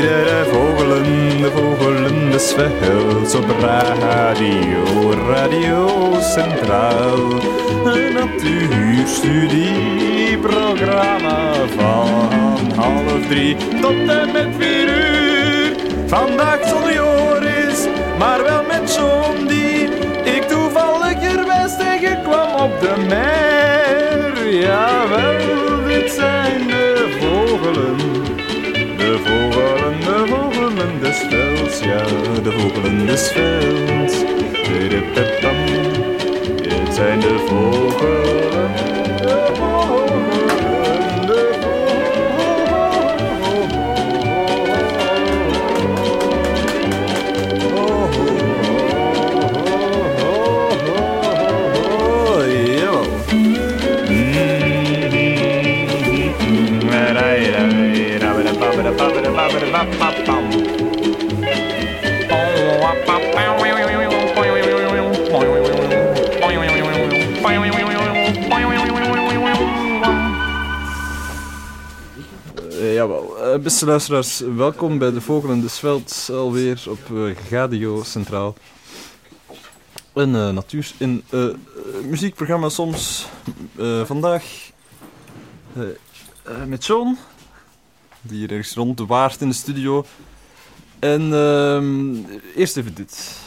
De vogelen, de vogelen, de svels op radio, radio centraal. Een natuurstudieprogramma van half drie tot en met vier uur. Vandaag zonder Joris, maar wel met John des velds, ja, de vogelen des velds. Pidipidam. Dit zijn de vogelen, de vogelen, de vogelen. Jawel. Eh, Eh, beste luisteraars, welkom bij de Vogelen des Velds, alweer op eh, Radio Centraal. Een eh, natuur, eh, eh, muziekprogramma soms. eh, vandaag eh, eh, met John, die hier ergens rond de waard in de studio. En ehm, eerst even dit.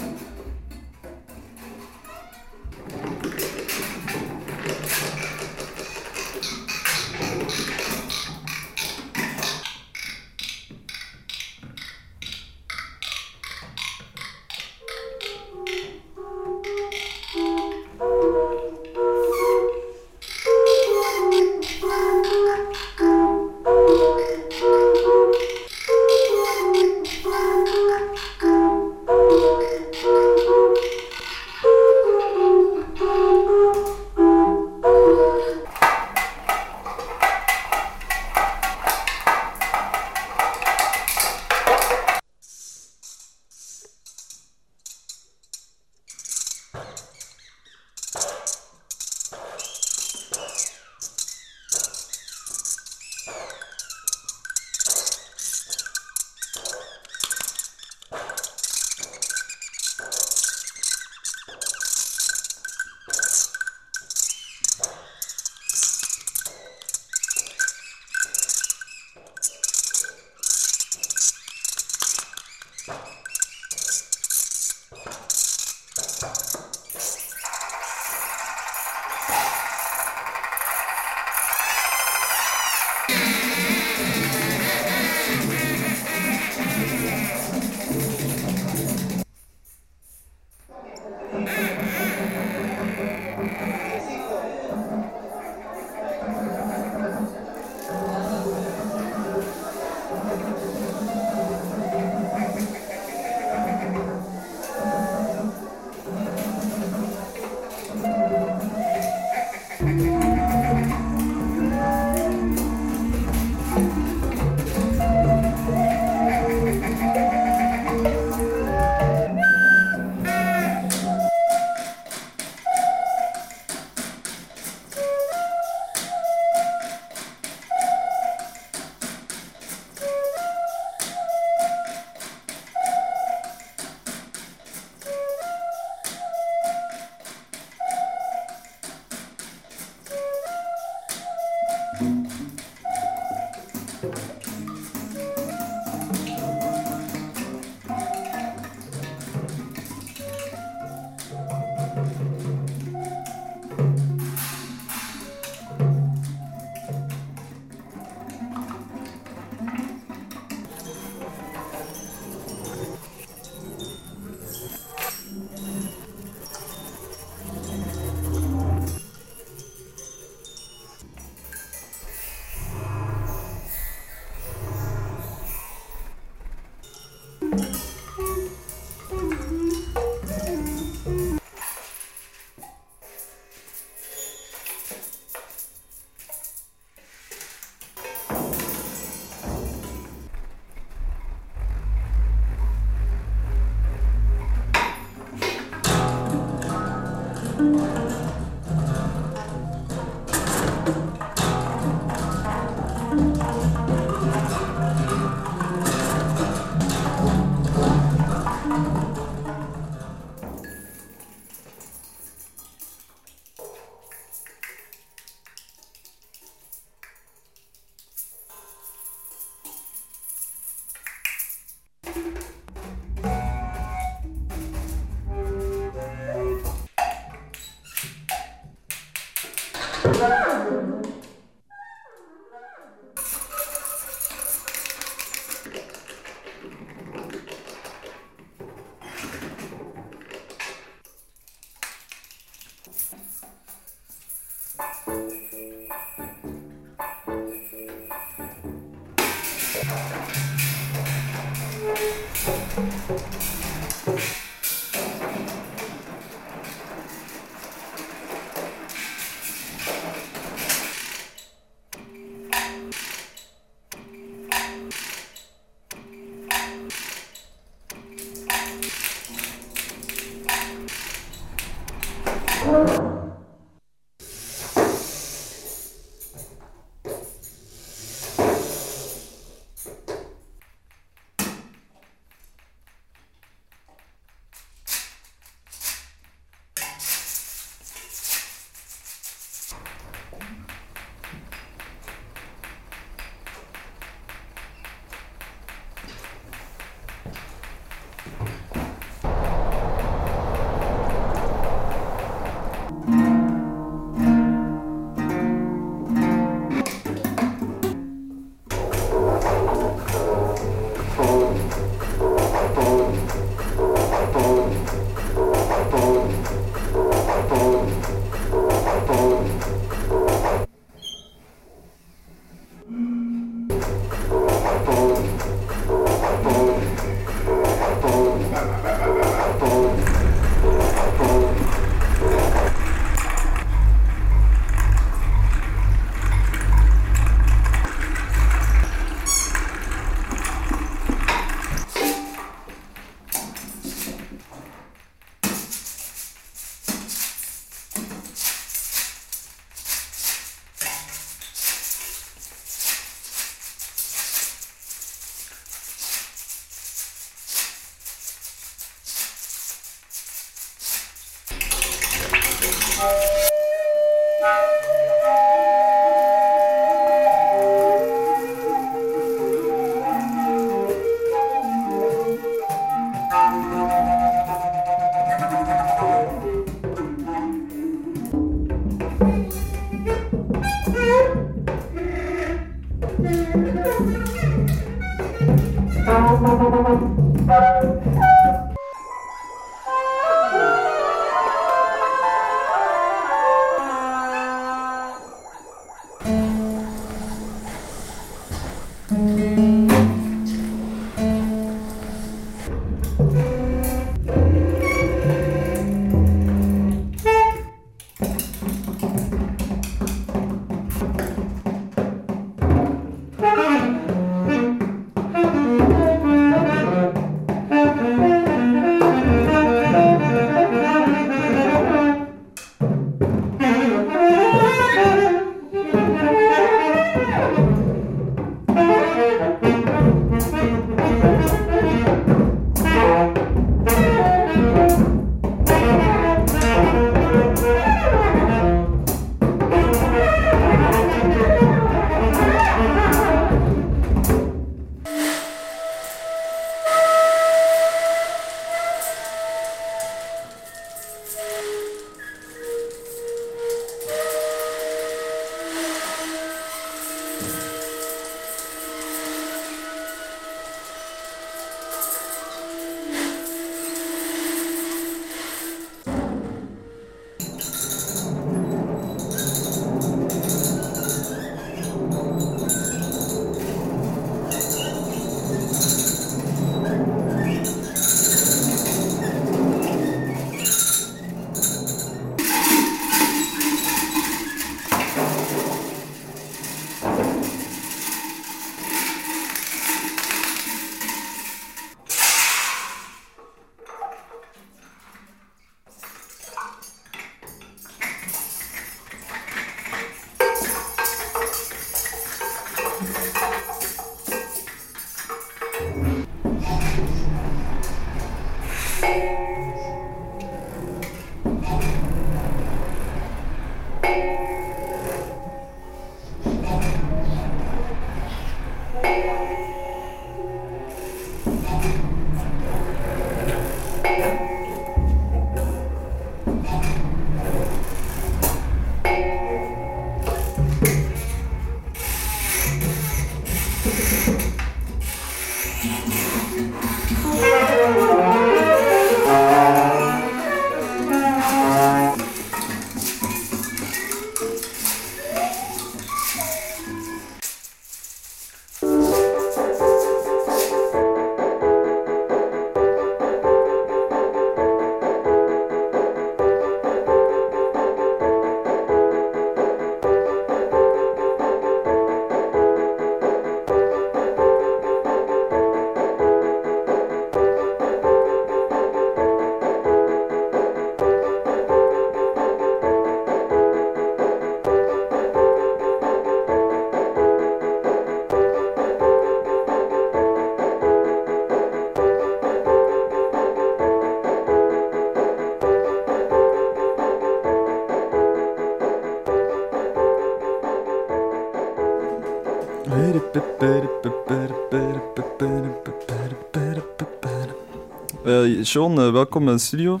Sean, eh, welkom in de studio.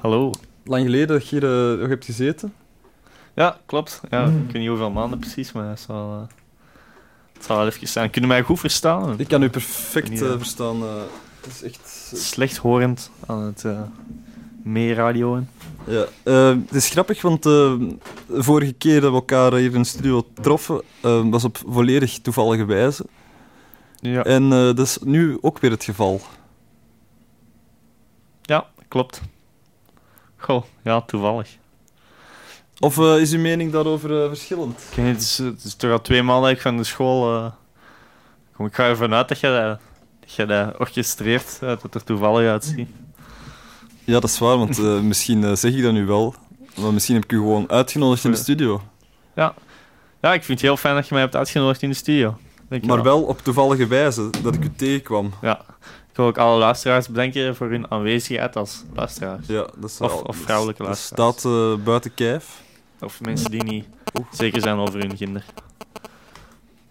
Hallo. Lang geleden dat je hier eh, nog hebt gezeten. Ja, klopt. Ja, Ik weet niet hoeveel maanden precies, maar het zal, eh, het zal wel even zijn. Kunnen mij goed verstaan? Ik kan u perfect Niet, verstaan. het is echt... Slechthorend aan het uh, meeradioen. Ja, het is grappig, want eh, de vorige keer dat we elkaar hier in de studio troffen, was op volledig toevallige wijze. Ja. En eh, dat is nu ook weer het geval. Ja, klopt. Goh, ja, toevallig. Of eh, is uw mening daarover eh, verschillend? Ik weet niet, het, is, het is toch al twee maanden dat ik van de school... eh, kom, ik ga ervan uit dat je dat, dat, je dat orchestreert, dat het er toevallig uitziet. Ja, dat is waar, want eh, misschien eh, zeg ik dat nu wel. Maar misschien heb ik u gewoon uitgenodigd in de Ja. studio. Ja, ik vind het heel fijn dat je mij hebt uitgenodigd in de studio. Maar wel op toevallige wijze, dat ik u tegenkwam. Ja. Ik wil ook alle luisteraars bedanken voor hun aanwezigheid als luisteraars. Ja, dat is Of- of vrouwelijke dat luisteraars. staat eh, buiten kijf. Of mensen die niet zeker zijn over hun gender.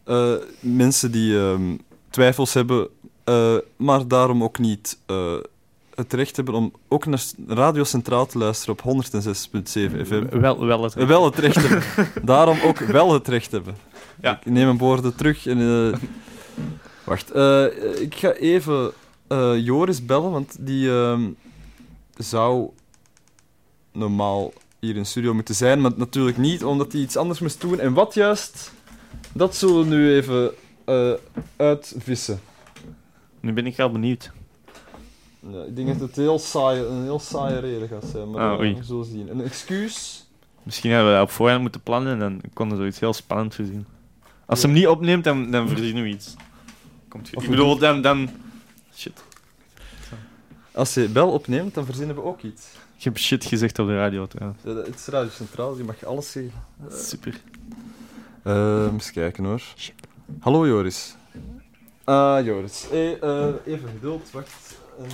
Eh, mensen die ehm, twijfels hebben, eh, maar daarom ook niet het recht hebben om ook naar Radio Centraal te luisteren op 106.7 FM. Wel, wel het. Eh, Wel het recht hebben. Daarom ook wel het recht hebben. Ja. Ik neem mijn woorden terug. En, Wacht, ik ga even eh, Joris bellen, want die ehm, zou normaal hier in studio moeten zijn, maar natuurlijk niet, omdat hij iets anders moest doen. En wat juist, dat zullen we nu even eh, uitvissen. Nu ben ik al benieuwd. Ja, ik denk dat het heel saai, een heel saaie reden gaat zijn, maar Ah, we zullen zien. Een excuus? Misschien hebben we dat op voorhand moeten plannen en dan konden we zoiets heel spannend voorzien. Als ze hem niet opneemt, dan, dan verzinnen we iets. Komt goed. Ik bedoel, dan, dan... Shit. Als je bel opneemt, dan verzinnen we ook iets. Ik heb shit gezegd op de radio trouwens. Ja, dat- Het is Radio Centraal, je mag alles zeggen. Super. Eh, eens kijken hoor. Hallo Joris. Ah, Joris. Hey, eh, even geduld, wacht. Eh,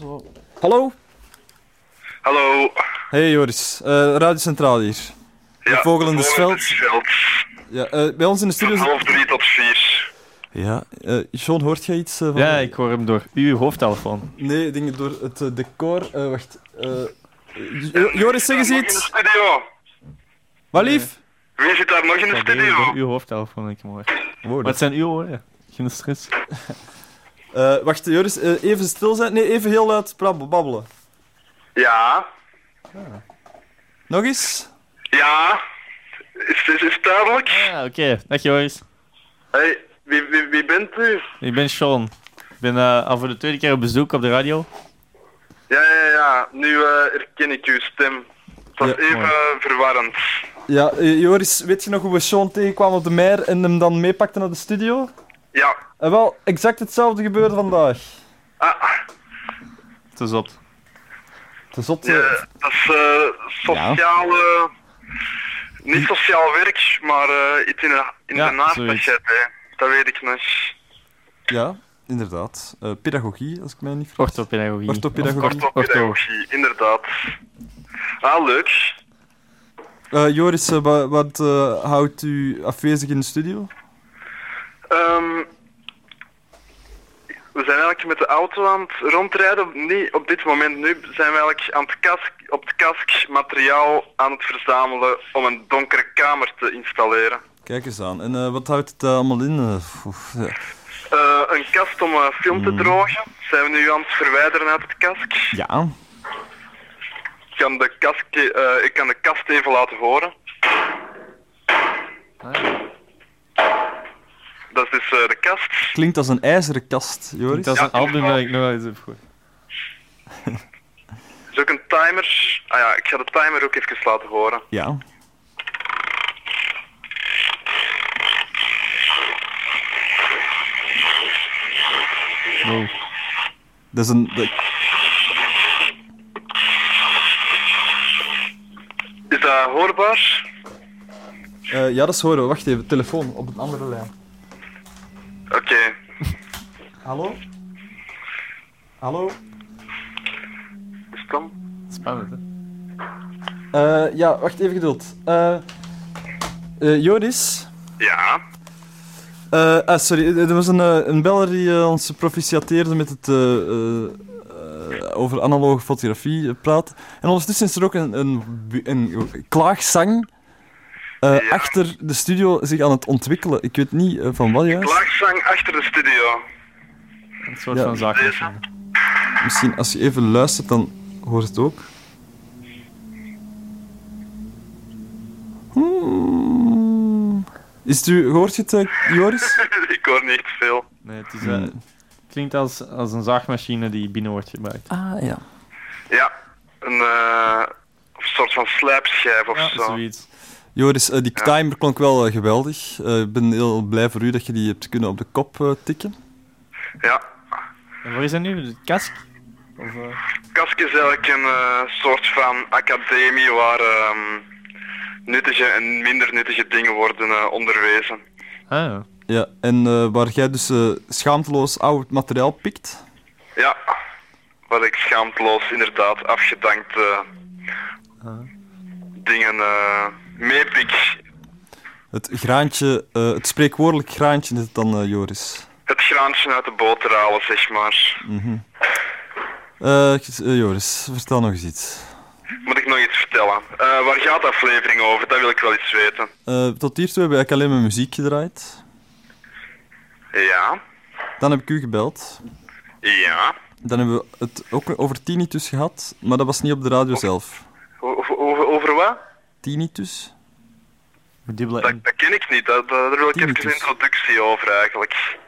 zo. Hallo? Hallo. Hey Joris, Eh Radio Centraal hier. Ja, vogel in de vogel veld. Ja, eh, bij ons in de studio... Van half drie tot vier. Ja, eh Sean, hoort jij iets eh, van... Ja, ik hoor hem door uw hoofdtelefoon. Nee, dingen door het eh, decor. Eh, wacht. eh, Jo- Joris, zeg eens Nog in de iets. studio. Wat lief? Wie zit daar nog in de door studio? uw hoofdtelefoon, ik hem hoor. Wow, Wat zijn uw oren? Geen stress. Eh, wacht, Joris, even stil zijn. Nee, even heel luid babbelen. Ja. Nog eens? Ja. Is, is, is het duidelijk? Ah, oké. Dag Joris. Hey, wie, wie, wie bent u? Ik ben Sean. Ik ben eh, al voor de tweede keer op bezoek op de radio. Ja, ja, ja. Nu eh, herken ik uw stem. Het was Ja, even mooi. eh, verwarrend. Ja, Joris, weet je nog hoe we Sean tegenkwamen op de mer en hem dan meepakten naar de studio? Ja. En wel, exact hetzelfde gebeurde vandaag. Ah, Het is op. Het is zot, ja, dat is eh, sociaal... eh, niet sociaal werk, maar eh, iets in de, in Ja, de naast zoiets. hè. Dat weet ik nog. ja, inderdaad. Eh, pedagogie, als ik mij niet vergis. Orthopedagogie. Orthopedagogie. Ortho. Inderdaad. Ah, leuk. Eh, Joris, eh, wa- wat eh, houdt u afwezig in de studio? Ehm, we zijn eigenlijk met de auto aan het rondrijden. Nee, op dit moment nu zijn we eigenlijk aan het kask, op het kask materiaal aan het verzamelen om een donkere kamer te installeren. Kijk eens aan. En eh, wat houdt het eh, allemaal in? Eh, oef, ja. Een kast om film te drogen. Zijn we nu aan het verwijderen uit het kask. ja. Ik kan de, kask, eh, ik kan de kast even laten horen. Dat is dus eh, de kast. Klinkt als een ijzeren kast, Joris. Dat is Ja, een album dat ik nog wel eens heb gehoord. Er is ook een timer. Ah ja, ik ga de timer ook even laten horen. Ja. Wow. Dat is een... dat- Is dat hoorbaar? eh, ja, dat is horen. Wacht even. Telefoon op een andere lijn. Oké. Hallo? Hallo? Is het dan? Spannend, hè? Eh, ja, wacht even geduld. Eh eh, Joris? Ja. Eh, ah, sorry, er was een, eh, een beller die eh, ons proficiateerde met het eh, eh, eh, over analoge fotografie eh, praat. En ondertussen is er ook een, een, een klaagzang eh, Ja. achter de studio zich aan het ontwikkelen. Ik weet niet eh, van wat juist. Klaagzang achter de studio. Een soort Ja. van zaak. Deze? Misschien als je even luistert, dan hoort het ook. Is het u, hoort je het, eh, Joris? ik hoor niet veel. Nee, het is, eh, klinkt als, als een zaagmachine die binnen wordt gebruikt. Ah, ja. Ja. Een eh, soort van slijpschijf of Ja, zo. zoiets. Joris, die Ja. timer klonk wel geweldig. Eh, Ik ben heel blij voor u dat je die hebt kunnen op de kop tikken. Ja. En waar is dat nu? De kask? Of, Kask is eigenlijk een eh, soort van academie waar ehm, nuttige en minder nuttige dingen worden eh, onderwezen. Ah, ja. Ja, en eh, waar jij dus eh, schaamteloos oud materiaal pikt. Ja. Waar ik schaamteloos inderdaad afgedankt eh, Ah. dingen eh meepik. Het graantje, eh, het spreekwoordelijk graantje is het dan, eh, Joris. Het graantje uit de boter halen, zeg maar. Eh, Joris, vertel nog eens iets. Moet ik nog iets vertellen? Eh, waar gaat de aflevering over? Dat wil ik wel eens weten. Eh, tot hiertoe hebben we eigenlijk alleen maar muziek gedraaid. Ja. Dan heb ik u gebeld. Ja. Dan hebben we het ook over tinnitus gehad, maar dat was niet op de radio zelf. Over, over, over wat? Tinnitus? Dat, N. dat ken ik niet. Dat, dat- daar wil ik even een introductie over eigenlijk.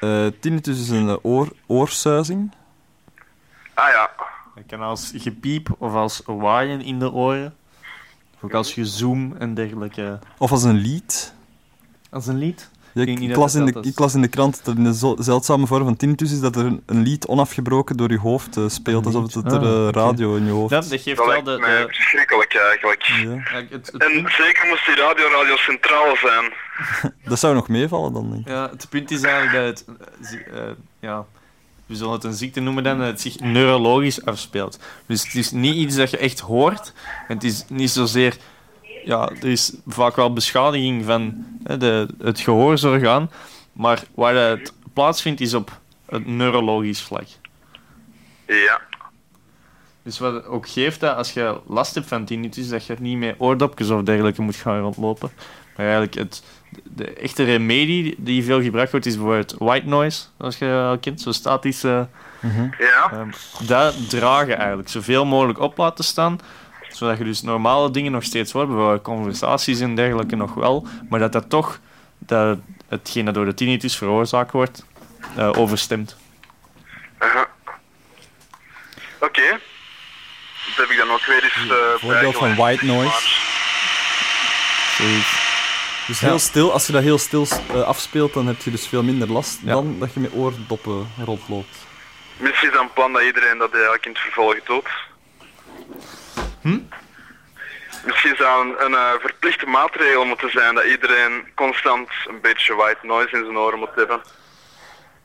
Eh, tinnitus is een oor, oorsuizing. Ah ja. Kan als gepiep of als waaien in de oren. Ook als gezoom en dergelijke. Of als een lied. Als een lied? Ja, Ik ik, las in de, is. ik las in de krant dat er een zeldzame vorm van tinnitus is dat er een, een lied onafgebroken door je hoofd eh, speelt, alsof het er Ah, eh, radio in je hoofd Dat, dat geeft Dat wel lijkt de... mij de verschrikkelijk eigenlijk. Ja. ja, het, het, En zeker moest die radio Radio Centraal zijn. Dat zou nog meevallen dan, denk ik. ja, het punt is eigenlijk dat het... eh, ja, we zullen het een ziekte noemen dan, dat het zich neurologisch afspeelt. Dus het is niet iets dat je echt hoort. Het is niet zozeer... Ja, er is vaak wel beschadiging van hè, de, het gehoorzorgaan. Maar waar het plaatsvindt is op het neurologisch vlak. Ja. Dus wat het ook geeft dat als je last hebt van tinnitus, dat je niet met oordopjes of dergelijke moet gaan rondlopen. Maar eigenlijk het, de echte remedie die veel gebruikt wordt, is bijvoorbeeld white noise, zoals je al kent, zo statische... Ja. ehm dat dragen eigenlijk, zoveel mogelijk op laten staan, zodat je dus normale dingen nog steeds hoort, bijvoorbeeld conversaties en dergelijke nog wel, maar dat dat toch, dat hetgeen dat door de tinnitus veroorzaakt wordt, eh, overstemt. Aha. Oké. Dat heb ik dan ook weer eens eh Voorbeeld van white noise. Zoiets. Dus Ja. heel stil, als je dat heel stil eh, afspeelt, dan heb je dus veel minder last Ja. dan dat je met oordoppen rondloopt. Misschien is dat een plan dat iedereen dat eigenlijk in het vervolg doet. Hm? Misschien zou een, een eh, verplichte maatregel moeten zijn dat iedereen constant een beetje white noise in zijn oren moet hebben.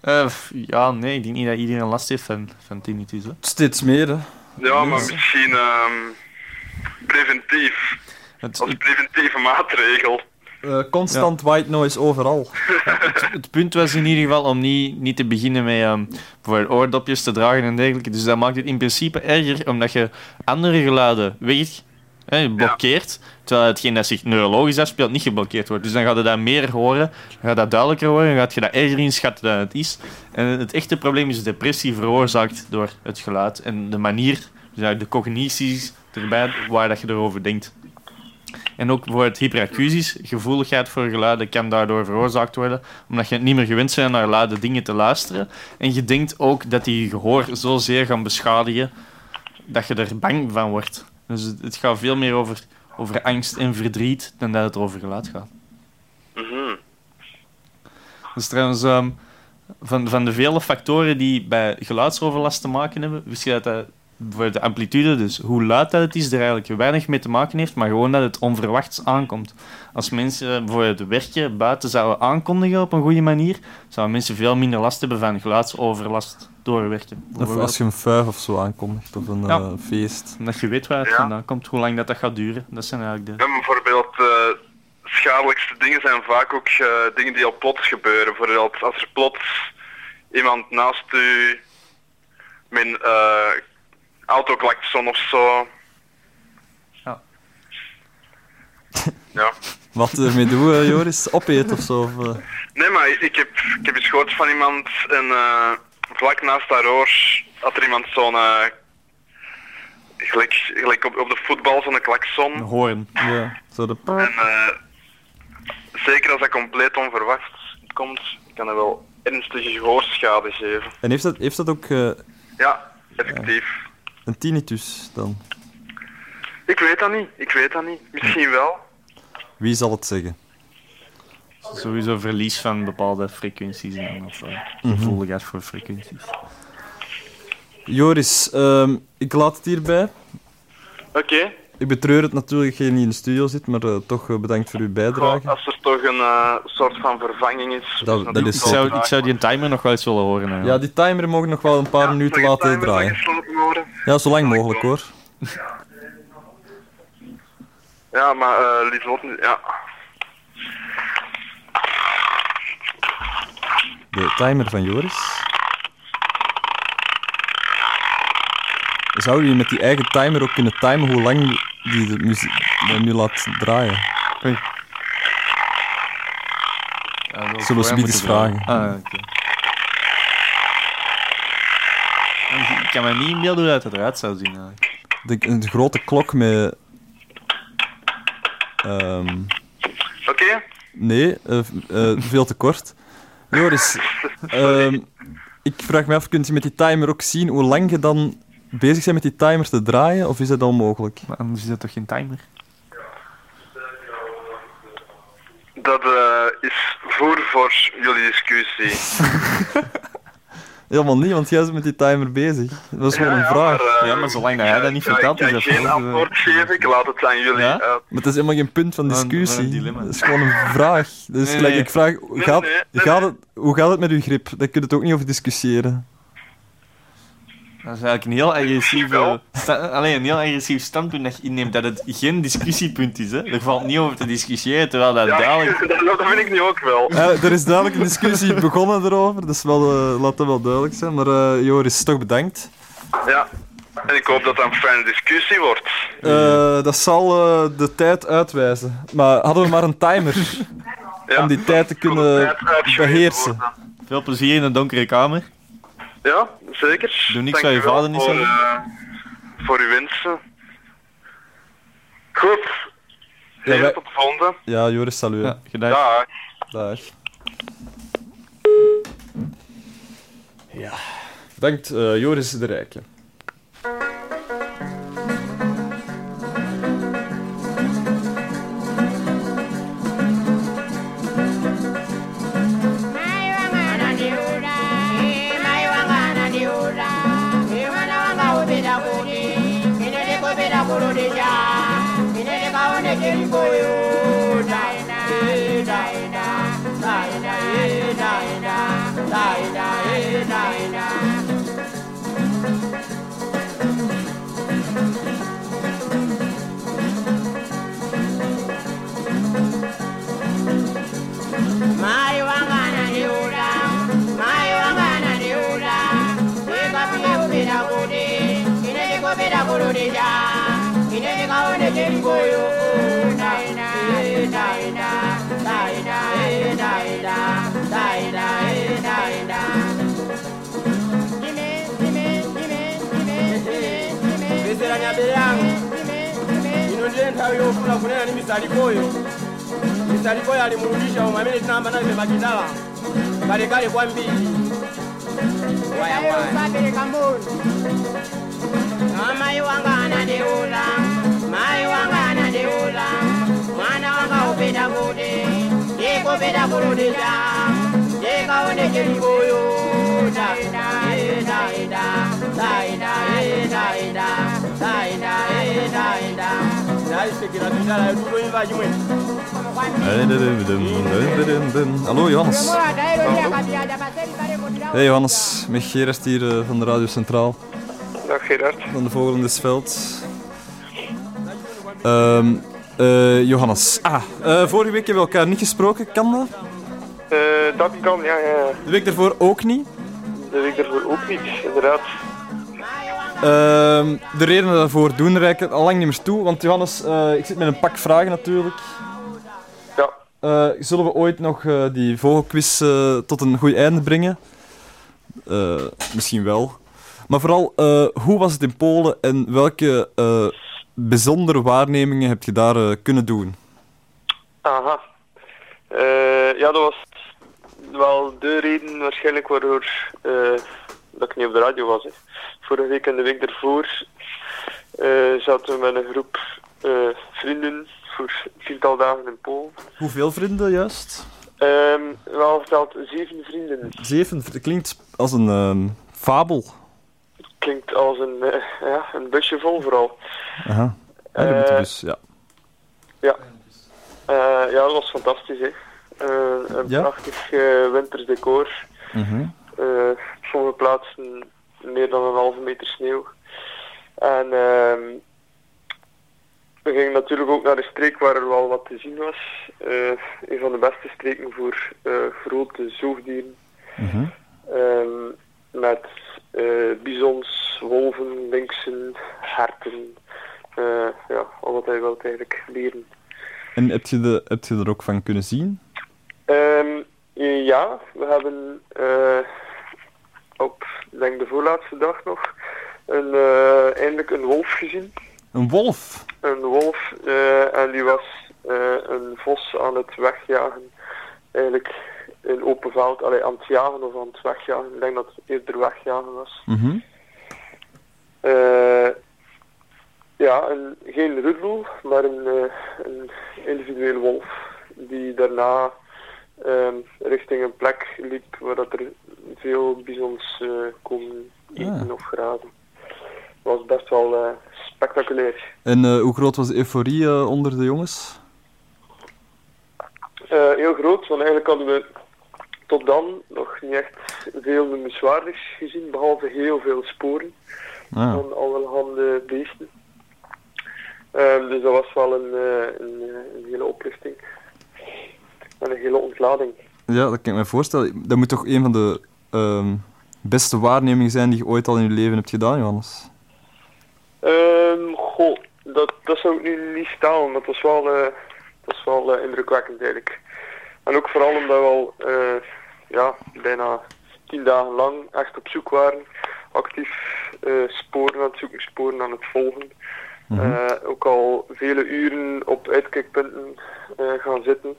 Eh, f- ja, nee, ik denk niet dat iedereen last heeft van, van tinnitus. Hè. Steeds meer, hè. Ja, maar misschien ehm, preventief. Het, Als het, preventieve maatregel. Eh, constant white noise overal. het punt was in ieder geval om niet, niet te beginnen met ehm bijvoorbeeld oordopjes te dragen en dergelijke. Dus dat maakt het in principe erger, omdat je andere geluiden weg hè, blokkeert, terwijl hetgeen dat zich neurologisch afspeelt niet geblokkeerd wordt. Dus dan gaat je dat meer horen, dan gaat dat duidelijker horen, dan gaat je dat erger inschatten dan het is. En het echte probleem is depressie veroorzaakt door het geluid en de manier, dus de cognities erbij, waar dat je erover denkt. En ook bijvoorbeeld hyperacusis, gevoeligheid voor geluiden, kan daardoor veroorzaakt worden, omdat je niet meer gewend bent naar luide dingen te luisteren. En je denkt ook dat die gehoor zozeer gaan beschadigen, dat je er bang van wordt. Dus het, het gaat veel meer over, over angst en verdriet dan dat het over geluid gaat. Mhm. Dus trouwens, ehm, van, van de vele factoren die bij geluidsoverlast te maken hebben, wist je dat dat voor de amplitude, dus hoe luid dat het is, er eigenlijk weinig mee te maken heeft, maar gewoon dat het onverwachts aankomt. Als mensen bijvoorbeeld werken buiten zouden aankondigen op een goede manier, zouden mensen veel minder last hebben van geluidsoverlast door werken. Of als je een vuif of zo aankondigt, of een Ja. eh, feest. Omdat je weet waar het Ja. vandaan komt, hoe lang dat, dat gaat duren. Dat zijn eigenlijk de... Bijvoorbeeld, eh schadelijkste dingen zijn vaak ook eh, dingen die al plots gebeuren. Bijvoorbeeld als er plots iemand naast u met een eh autoklakson of zo. Ja. ja. Wat ermee doen, eh, Joris? Opeten of zo? Of, eh, Nee, maar ik heb, ik heb eens gehoord van iemand en eh, vlak naast haar oor had er iemand zo'n, eh, gelijk, gelijk op, op de voetbal, zo'n klakson. Een hoorn. ja, zo de... En eh, zeker als dat compleet onverwachts komt, kan dat wel ernstige gehoorschade geven. En heeft dat, heeft dat ook eh, Ja, effectief. Een tinnitus dan? Ik weet dat niet, ik weet dat niet. Misschien wel. Wie zal het zeggen? Sowieso verlies van bepaalde frequenties en of uh, gevoeligheid voor frequenties. Joris, ehm, ik laat het hierbij. Oké, Ik betreur het natuurlijk dat je niet in de studio zit, maar eh, toch eh, bedankt voor uw bijdrage. Goh, als er toch een eh, soort van vervanging is. Dat- is dat is Ik zou, ik zou die timer nog wel eens willen horen. hè. Ja, die timer mogen nog wel een paar Ja, minuten laten timer draaien. Ja, zo lang mogelijk hoor. Ja, maar eh Lieselot, nu- ja. De timer van Joris. Zou je met die eigen timer ook kunnen timen hoe lang die de muziek nu laat draaien? Oei. Ja, Zullen we Smitty's moeten vragen? Ah, oké. Ik kan me niet inbeelden hoe dat eruit zou zien. eigenlijk. De, een grote klok met... ehm, Oké? nee, eh, eh, veel te kort. Joris, ehm, ik vraag me af, kunt je met die timer ook zien hoe lang je dan bezig bent met die timer te draaien? Of is dat onmogelijk? Maar anders is dat toch geen timer? Dat eh, is voer voor jullie discussie. Helemaal niet, want jij bent met die timer bezig. Dat was gewoon een vraag. Maar, eh, Ja, maar zolang dat hij dat niet ik- vertelt, ik is dat geen antwoord geven, ik laat het aan jullie Ja? uit. Maar het is helemaal geen punt van discussie. Dat is gewoon een vraag. Dus Nee, ik vraag, Nee, gaat, nee, nee, gaat nee. het, hoe gaat het met uw grip? Daar kun je het ook niet over discussiëren. Dat is eigenlijk een heel agressief, alleen een heel agressief standpunt dat je inneemt dat het geen discussiepunt is. Hè? Er valt niet over te discussiëren, terwijl dat Ja, duidelijk... dat, dat vind ik nu ook wel. Eh, er is duidelijk een discussie begonnen erover, dus wel, eh, laat dat wel duidelijk zijn. Maar eh, Joris, toch bedankt. Ja. En ik hoop dat dat een fijne discussie wordt. Eh, dat zal de tijd uitwijzen. Maar hadden we maar een timer Ja. om die tijd te kunnen beheersen. Veel plezier in een donkere kamer. Ja, zeker. Doe niks waar je Dankjewel vader niet voor, eh, voor uw wensen. Goed. Ja, wij- tot de volgende. Ja, Joris, salut. Ja. Dag. Dag. Ja. Bedankt, eh, Joris de Rijke. kurudisha ine nikaone chimbuyu daina. nyabe ino ndiye nthawi yofuna kunena ni misaliboyo misaliboyo alimurudisha omwe amene tinahamba naye kalekale kwambiri amayi wanga nayisekera tudala yetuloyimba chimwene Hallo Johannes. Hey Johannes, met Gerard hier eh, van de Radio Centraal, Dag Gerard. van de Vogel Veld. Ehm eh, Johannes, ah, eh, vorige week hebben we elkaar niet gesproken, kan dat? Eh, dat kan, ja, ja. De week daarvoor ook niet. De week daarvoor ook niet, inderdaad. Ehm, de redenen daarvoor doen eigenlijk al lang niet meer toe, want Johannes, ik zit met een pak vragen natuurlijk. Ja. Zullen we ooit nog die vogelquiz tot een goed einde brengen? Misschien wel. Maar vooral, hoe was het in Polen en welke bijzondere waarnemingen heb je daar eh, kunnen doen? Aha. Eh, ja, dat was wel de reden waarschijnlijk waardoor eh, dat ik niet op de radio was. Hè. Vorige week en de week daarvoor eh, zaten we met een groep eh, vrienden voor viertal dagen in Polen. Hoeveel vrienden juist? Ehm wel verteld zeven vrienden. Zeven. Dat klinkt als een ehm, fabel. Klinkt als een, eh, ja, een busje vol vooral. Aha. Ah, de Eh, bus, ja. Eh, ja, dat was fantastisch. Hè. Een Ja? prachtig winters decor. Mhm. Op sommige plaatsen meer dan een halve meter sneeuw. En ehm, we gingen natuurlijk ook naar de streek waar er wel wat te zien was. Een van de beste streken voor grote zoogdieren. Mhm. Ehm, met bizons, wolven, lynxen, herten. eh, ja, al wat hij wilt eigenlijk leren. En heb je, de, heb je er ook van kunnen zien? Ehm, ja, we hebben eh, op, denk de voorlaatste dag nog, een, eh, eindelijk een wolf gezien. Een wolf? Een wolf, eh, en die was eh, een vos aan het wegjagen. Eigenlijk in open veld, allee, aan het jagen of aan het wegjagen. Ik denk dat het eerder wegjagen was. Mhm. Eh, ja, een, geen rudel, maar een, eh, een individuele wolf die daarna ehm, richting een plek liep waar dat er veel bizons eh, komen eten Ah. of grazen. Dat was best wel spectaculair. En hoe groot was de euforie onder de jongens? Heel groot, want eigenlijk hadden we tot dan nog niet echt veel noemenswaardigs gezien, behalve heel veel sporen. Ah, van allerhande beesten. Ehm, dus dat was wel een, eh, een, eh, een hele oplichting. En een hele ontlading. ja, dat kan ik me voorstellen. Dat moet toch een van de ehm, beste waarnemingen zijn die je ooit al in je leven hebt gedaan, Johannes? Ehm goh, dat, dat zou ik nu niet staan, dat was wel, eh, dat was wel eh, indrukwekkend eigenlijk. En ook vooral omdat we al eh, ja, bijna tien dagen lang echt op zoek waren. Actief eh, sporen aan het zoeken, sporen aan het volgen. Mhm. Eh, ook al vele uren op uitkijkpunten eh, gaan zitten.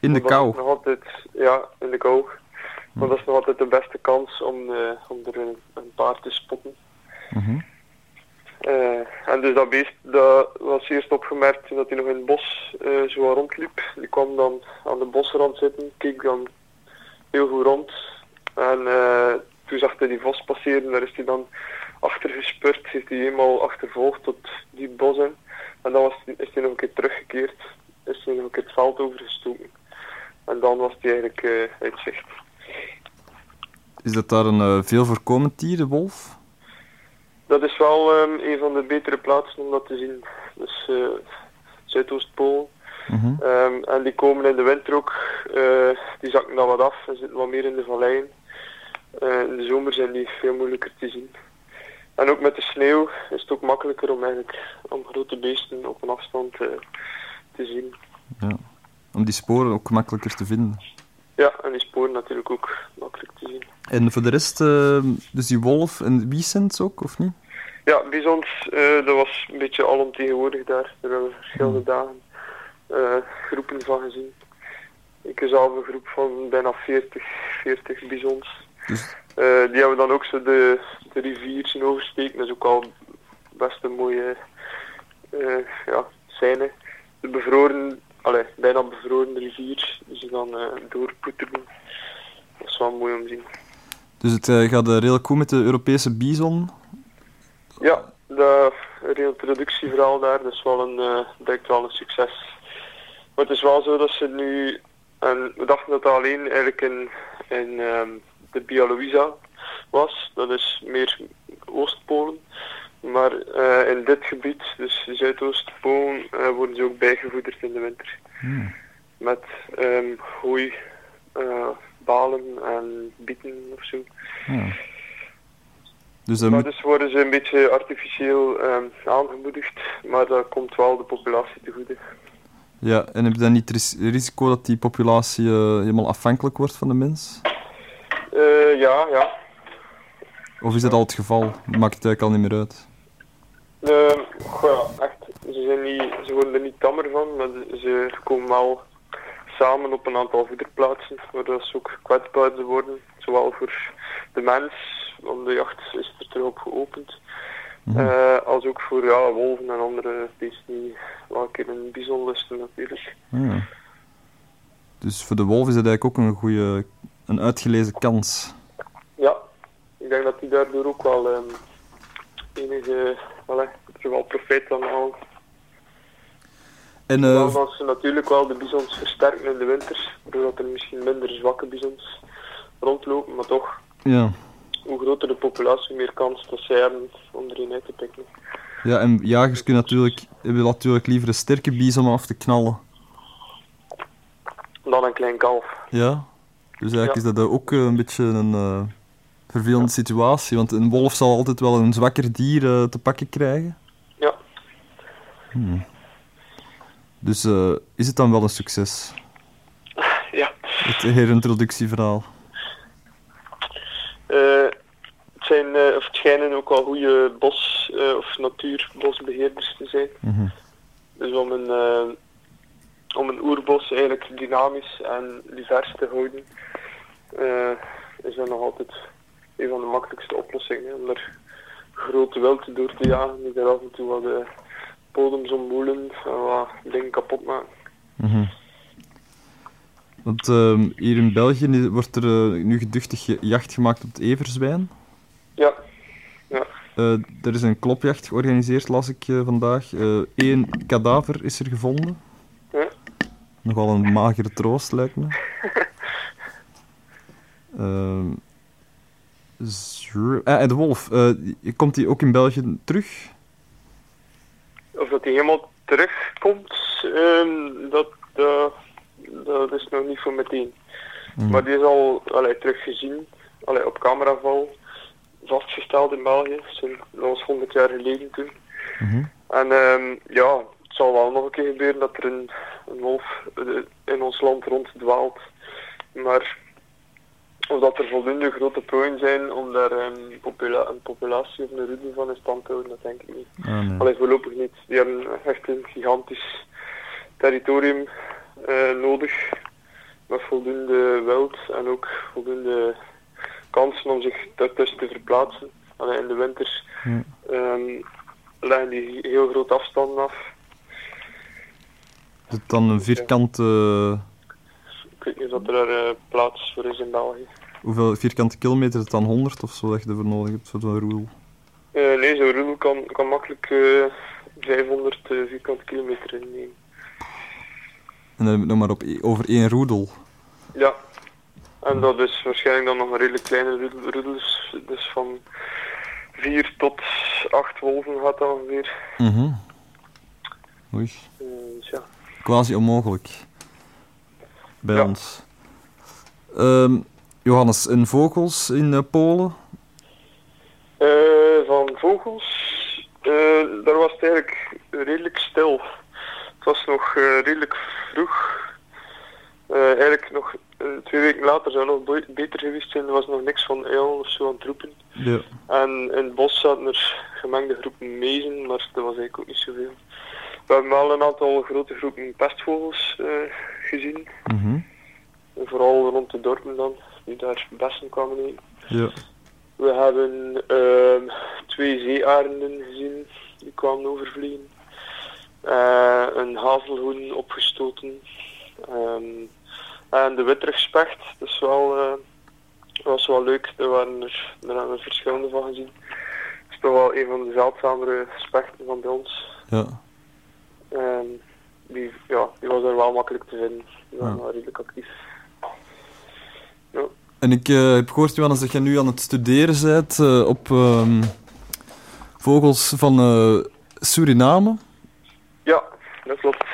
In de kou. nog altijd, ja, in de kou. Want dat is nog altijd de beste kans om, om er een, een paar te spotten. Mhm. En dus dat beest dat was eerst opgemerkt dat hij nog in het bos eh, zo rondliep. Die kwam dan aan de bosrand zitten, keek dan heel goed rond. En eh, toen zag hij die vos passeren, daar is hij dan achter gespurt, heeft hij eenmaal achtervolgd tot die bos in. En dan was is hij nog een keer teruggekeerd, is hij nog een keer het veld overgestoken. En dan was hij eigenlijk eh, uit zicht. Is dat daar een eh, veel voorkomend dier, de wolf? Dat is wel ehm, een van de betere plaatsen om dat te zien. Dus eh Mhm. Ehm, en die komen in de winter ook, eh, die zakken dan wat af en zitten wat meer in de valleien. Eh, in de zomer zijn die veel moeilijker te zien. En ook met de sneeuw is het ook makkelijker om eigenlijk om grote beesten op een afstand eh, te zien. Ja. Om die sporen ook makkelijker te vinden. Ja, en die sporen natuurlijk ook makkelijk te zien. En voor de rest, eh, dus die wolf en wiesent ook, of niet? Ja, bizons, eh dat was een beetje alomtegenwoordig daar. Daar hebben we verschillende dagen eh, groepen van gezien. Ik zelf een groep van bijna 40, 40 bizons. Dus, die hebben dan ook zo de, de rivier zien oversteken. Dat is ook al best een mooie eh, ja, scène. De bevroren, allee, bijna bevroren rivier die ze dan eh doorpoeteren. Dat is wel mooi om te zien. dus het gaat redelijk goed met de Europese bison. Ja, de reintroductieverhaal daar, dat is wel een, blijkt wel een succes. Maar het is wel zo dat ze nu, en we dachten dat dat alleen eigenlijk in, in ehm, de Bialoisa was, dat is meer Oostpolen. Maar eh, in dit gebied, dus Zuidoostpolen, eh, worden ze ook bijgevoederd in de winter. Hmm. Met ehm hooi, eh, balen en bieten of zo. Dus Maar moet- dus worden ze een beetje artificieel ehm, aangemoedigd, maar dat komt wel de populatie te goede. Ja, en heb je dan niet het ris- risico dat die populatie eh, helemaal afhankelijk wordt van de mens? Eh, ja, ja. Of is dat al het geval? Maakt het eigenlijk al niet meer uit? Ehm, goh, ja, echt, ze, zijn niet, ze worden er niet tammer van, maar ze- ze komen wel samen op een aantal voederplaatsen, waardoor ze ook kwetsbaarder worden. Zowel voor de mens, want de jacht is er terug op geopend, Mhm. eh, als ook voor ja, wolven en andere beesten die wel een keer een bison lusten natuurlijk. Ja. Dus voor de wolf is het eigenlijk ook een goede, een uitgelezen kans. Ja, ik denk dat die daardoor ook wel ehm, enige, wel, er wel profijt aan halen. En Wel eh, dat ze natuurlijk wel de bizons versterken in de winters, doordat er misschien minder zwakke bizons rondlopen, maar toch, ja. Hoe groter de populatie, meer kans dat zij hebben om erin uit te pikken. ja, en jagers kunnen natuurlijk, hebben natuurlijk liever een sterke bison om af te knallen. Dan een klein kalf. Ja. Dus eigenlijk Ja. is dat ook eh, een beetje een eh, vervelende situatie, want een wolf zal altijd wel een zwakker dier eh, te pakken krijgen. Ja, Hmm. Dus is het dan wel een succes? ja. Het herintroductieverhaal. Eh, het, zijn, eh, of het schijnen ook wel goede bos- eh, of natuurbosbeheerders te zijn. Mhm. Dus om een, om een oerbos eigenlijk dynamisch en divers te houden, is dat nog altijd een van de makkelijkste oplossingen. Om er grote wilten door te jagen die er af en toe wat de podems omwoelen en wat dingen kapot maken. Mhm. Want ehm, hier in België wordt er eh, nu geduchtig ge- jacht gemaakt op het everzwijn. Ja, ja. Eh, er is een klopjacht georganiseerd, las ik eh, vandaag. Eén kadaver is er gevonden. Ja. Nogal een magere troost, lijkt me. Ah, en de wolf, komt die ook in België terug? Of dat hij helemaal terugkomt, ehm, dat, dat is nog niet voor meteen. Mhm. Maar die is al allee, teruggezien, allee, op cameraval, vastgesteld in België. Sinds, dat was 100 jaar geleden toen. Mhm. En ehm, ja, het zal wel nog een keer gebeuren dat er een, een wolf eh, in ons land ronddwaalt. Maar of dat er voldoende grote prooien zijn om daar een, popula een populatie of een roedel van in stand te houden, dat denk ik niet. Ah, nee. Allee, voorlopig niet. Die hebben echt een gigantisch territorium nodig. Met voldoende wild en ook voldoende kansen om zich daartussen te verplaatsen. In de winter Ja. ehm, leggen die heel grote afstanden af. Is het dan een vierkante... Ik weet niet of er eh, plaats voor is in België. Hoeveel vierkante kilometer is het dan? 100 of zo dat je ervoor nodig hebt voor zo'n roel? Eh, nee, zo'n roedel kan, kan makkelijk eh 500 eh, vierkante kilometer innemen. En dan we het nog maar op, e- over één roedel. Ja, en dat is waarschijnlijk dan nog een redelijk kleine roedel- roedels. Dus van 4 tot 8 wolven gaat dat ongeveer. Mhm. Oei. Eh, dus ja. Quasi onmogelijk. Bij Ja. ons. Ehm, Johannes, en vogels in eh, Polen? Eh, van vogels, eh, daar was het eigenlijk redelijk stil. Het was nog eh, redelijk vroeg. Eh, eigenlijk nog eh, twee weken later zou het nog be- beter geweest zijn. Er was nog niks van uilen of zo aan het roepen. Ja. En in het bos zaten er gemengde groepen mezen, maar dat was eigenlijk ook niet zoveel. We hebben wel een aantal grote groepen pestvogels gezien. Mhm. Vooral rond de dorpen dan, die daar bessen kwamen eten. Ja. We hebben ehm, twee zeearenden gezien, die kwamen overvliegen. Eh, een hazelhoen opgestoten. Ehm, en de witterugspecht, dat is wel, eh, was wel leuk. Daar, waren er, we verschillende van gezien. Het is toch wel een van de zeldzamere spechten van bij ons. ja. Ehm, die, ja, die was er wel makkelijk te vinden. Die waren Ja. wel redelijk actief. En ik eh, heb gehoord, Johannes, dat jij nu aan het studeren bent op ehm, vogels van Suriname. Ja, dat klopt.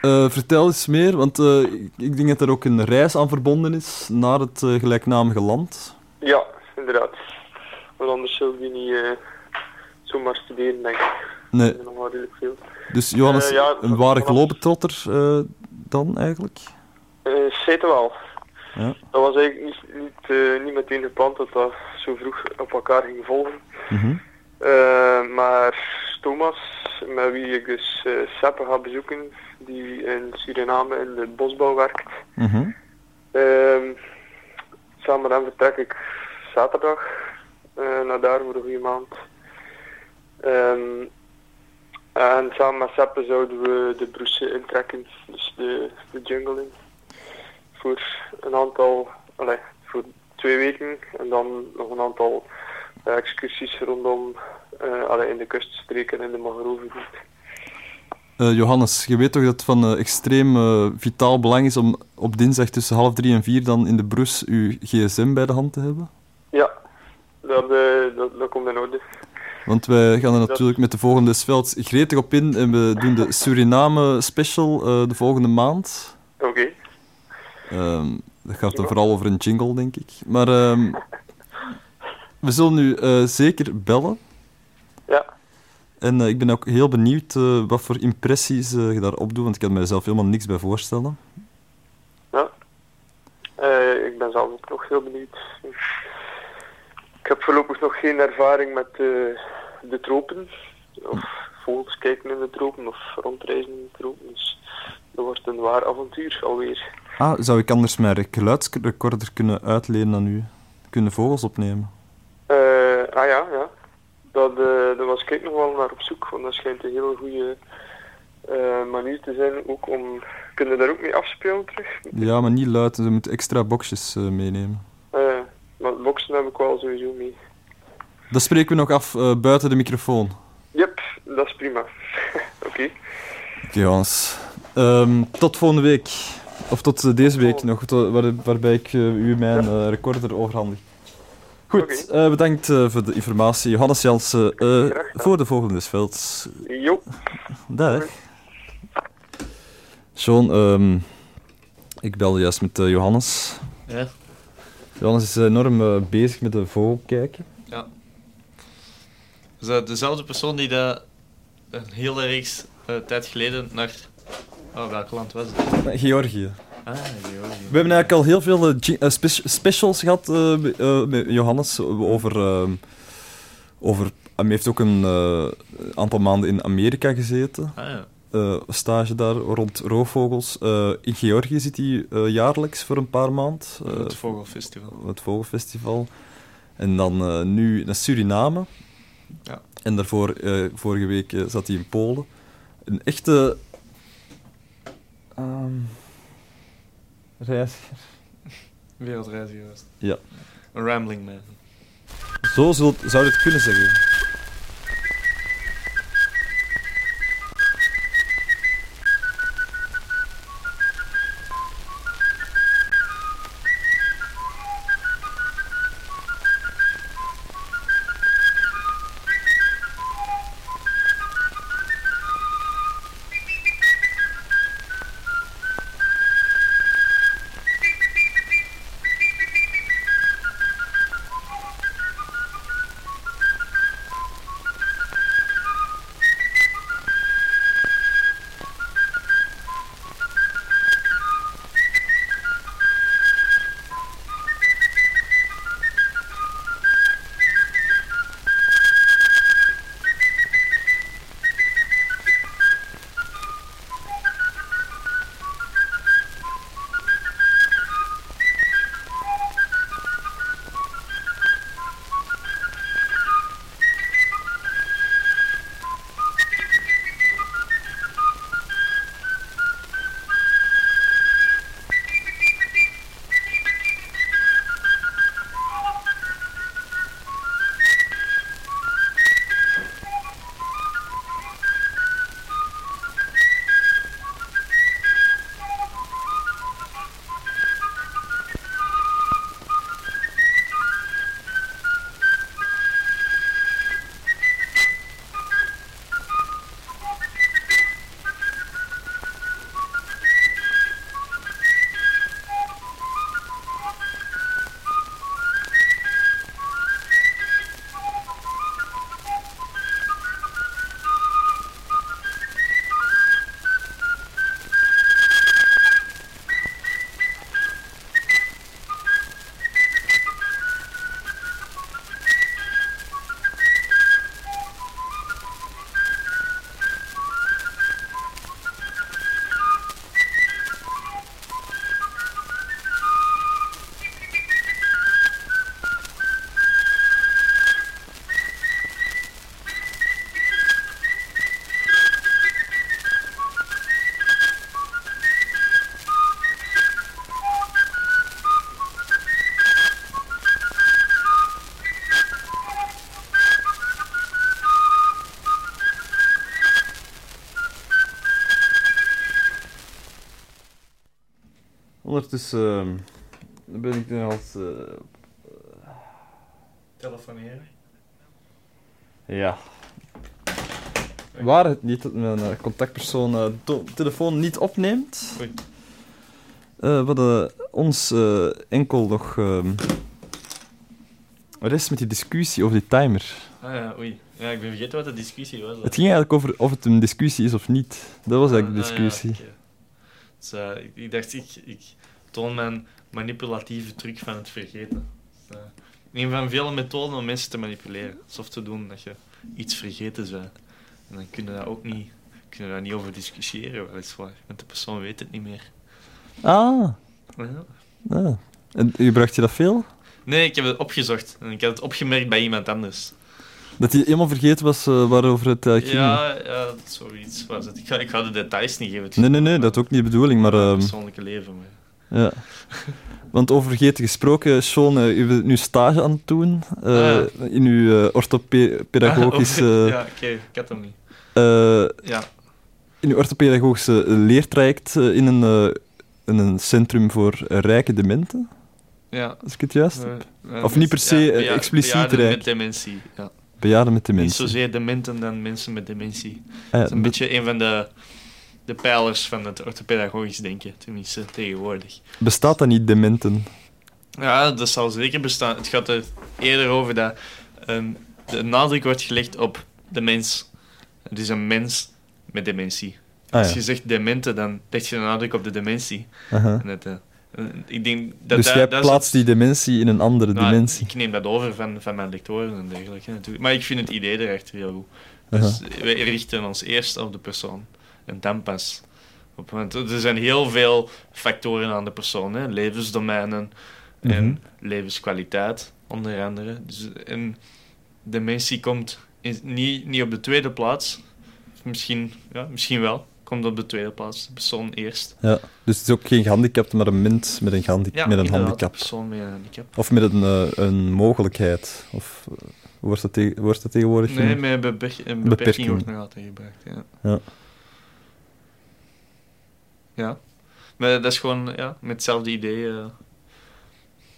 Eh, vertel eens meer, want eh, ik, ik denk dat er ook een reis aan verbonden is naar het eh, gelijknamige land. Ja, inderdaad. Want anders zou je niet zomaar studeren, denk ik. Nee, nog wel redelijk veel. dus Johannes, ja, een ware globetrotter dan eigenlijk? Zeker wel. Ja. Dat was eigenlijk niet, niet, niet meteen gepland dat dat zo vroeg op elkaar ging volgen. Mhm. Maar Thomas, met wie ik dus eh Seppe ga bezoeken, die in Suriname in de bosbouw werkt, Mhm. Ehm, samen met hem vertrek ik zaterdag eh, naar daar voor een goede maand. Ehm, en samen met Seppe zouden we de broesen intrekken, dus de, de jungle in. Voor een aantal, allee, voor twee weken en dan nog een aantal eh, excursies rondom, eh allee, in de kuststreken en in de mangrovengebied. Eh, Johannes, je weet toch dat het van extreem vitaal belang is om op dinsdag tussen half drie en vier dan in de Broes uw gsm bij de hand te hebben? Ja, dat, dat, dat komt in orde. Want wij gaan er natuurlijk met de volgende Sveld gretig op in en we doen de Suriname special de volgende maand. Oké. Ehm, dat gaat dan vooral over een jingle, denk ik. Maar ehm, we zullen nu eh, zeker bellen. Ja. En eh, ik ben ook heel benieuwd eh, wat voor impressies je daarop doet, want ik kan me zelf helemaal niks bij voorstellen. Ja. toch heel benieuwd. Ik heb voorlopig nog geen ervaring met de tropen. Of vogels kijken in de tropen of rondreizen in de tropen. Dus dat wordt een waar avontuur alweer. Ah, zou ik anders mijn geluidsrecorder kunnen uitlenen aan u? Kunnen vogels opnemen? Eh, ah ja, ja. Dat, eh daar was ik nog wel naar op zoek, want dat schijnt een hele goede eh, manier te zijn ook om... Kunnen daar ook mee afspelen terug? Ja, maar niet luid. Ze moeten extra boxjes meenemen. Maar boksen heb ik wel sowieso mee. Dat spreken we nog af buiten de microfoon. Yep, dat is prima. Oké. Oké, Hans. Ehm, tot volgende week. Of tot deze week nog, to- waar- waarbij ik u mijn recorder overhandig. Goed, eh, bedankt eh, voor de informatie. Johannes Jansen eh, voor de volgende veld. Jo. Dag. John, ehm, ik belde juist met Johannes. Ja. Johannes is enorm bezig met de vogel kijken. Is dat dezelfde persoon die dat een hele reeks eh, tijd geleden naar... Oh, welk land was het? Georgië. Ah. We hebben eigenlijk al heel veel eh, eh, spe- specials gehad eh, met- met Johannes over. ehm, over hij heeft ook een eh, aantal maanden in Amerika gezeten. Ah ja. eh, stage daar rond roofvogels. Eh, in Georgië zit hij eh, jaarlijks voor een paar maanden. eh, het Vogelfestival. het Vogelfestival. En dan eh, nu naar Suriname. Ja. En daarvoor, eh, vorige week, zat hij in Polen. Een echte... ehm reiziger. Wereldreiziger was het. Ja. Een rambling man. Zo zult, zou je het kunnen zeggen. Ondertussen ehm, ben ik nu als... eh, Telefoneren. ja. Waar het niet dat mijn eh, contactpersoon eh, to- telefoon niet opneemt. Oei. Eh, we hadden ons eh, enkel nog... ehm rest met die discussie over die timer. Ah ja, oei. Ja, ik ben vergeten wat de discussie was. Het ging eigenlijk over of het een discussie is of niet. Dat was eigenlijk de Ah, ja, discussie. Dus, eh, ik, ik dacht, ik, ik toon mijn manipulatieve truc van het vergeten. Dus, eh, een van vele methoden om mensen te manipuleren. Alsof te doen dat je iets vergeten bent. En dan kun je daar ook niet, kun je daar niet over discussiëren, weliswaar. Want de persoon weet het niet meer. Ah, Ja. ah. En gebruikt je dat veel? Nee, ik heb het opgezocht. En ik heb het opgemerkt bij iemand anders. Dat hij helemaal vergeten was eh, waarover het eigenlijk ging? Ja, ja zoiets was het. Ik ga, ik ga de details niet geven. Nee, nee, nee, dat is ook niet de bedoeling, maar... Ehm, persoonlijke leven. Maar... ja. Want over vergeten gesproken, Sean, eh, u bent nu stage aan het doen Ah. in uw uh, orthopedagogische... ja, oké, ik had hem niet. Ja, in uw orthopedagogische leertraject in, een, in een centrum voor rijke dementen, ja. als ik het juist heb. Of niet per se, ja, expliciet rijk. met dementie. Ja. Bejaarden met Niet dementie. zozeer dementen dan mensen met dementie. Ah, Dat ja, is een beetje een van de, de pijlers van het orthopedagogisch denken, tenminste tegenwoordig. Bestaat dat niet, dementen? Ja, dat zal zeker bestaan. Het gaat er eerder over dat ehm, de nadruk wordt gelegd op de mens. Het is een mens met dementie. Ah, Als je zegt demente, dan leg je de nadruk op de dementie. Aha. En het, eh, ik denk dat Dus dat- jij dat plaatst die dementie in een andere Nou, dimensie. Ik neem dat over van, van mijn lectoren en dergelijke natuurlijk. Maar ik vind het idee erachter heel goed. Dus wij richten ons eerst op de persoon. En dan pas. Op, want er zijn heel veel factoren aan de persoon. Hè. Levensdomeinen en Mhm. levenskwaliteit, onder andere. Dus, en dementie komt in- niet, niet op de tweede plaats. Misschien, ja, misschien wel. Komt op de tweede plaats. De persoon eerst. Ja. Dus het is ook geen gehandicapte, maar een mens met een, gehandi- Ja, met een handicap. Persoon met een handicap. Of met een, eh, een mogelijkheid. Of eh, wordt dat, te- wordt dat tegenwoordig Nee, met een beperking, Beperking. wordt nog altijd gebruikt. Ja. Ja. Ja. Maar dat is gewoon ja, met hetzelfde idee eh,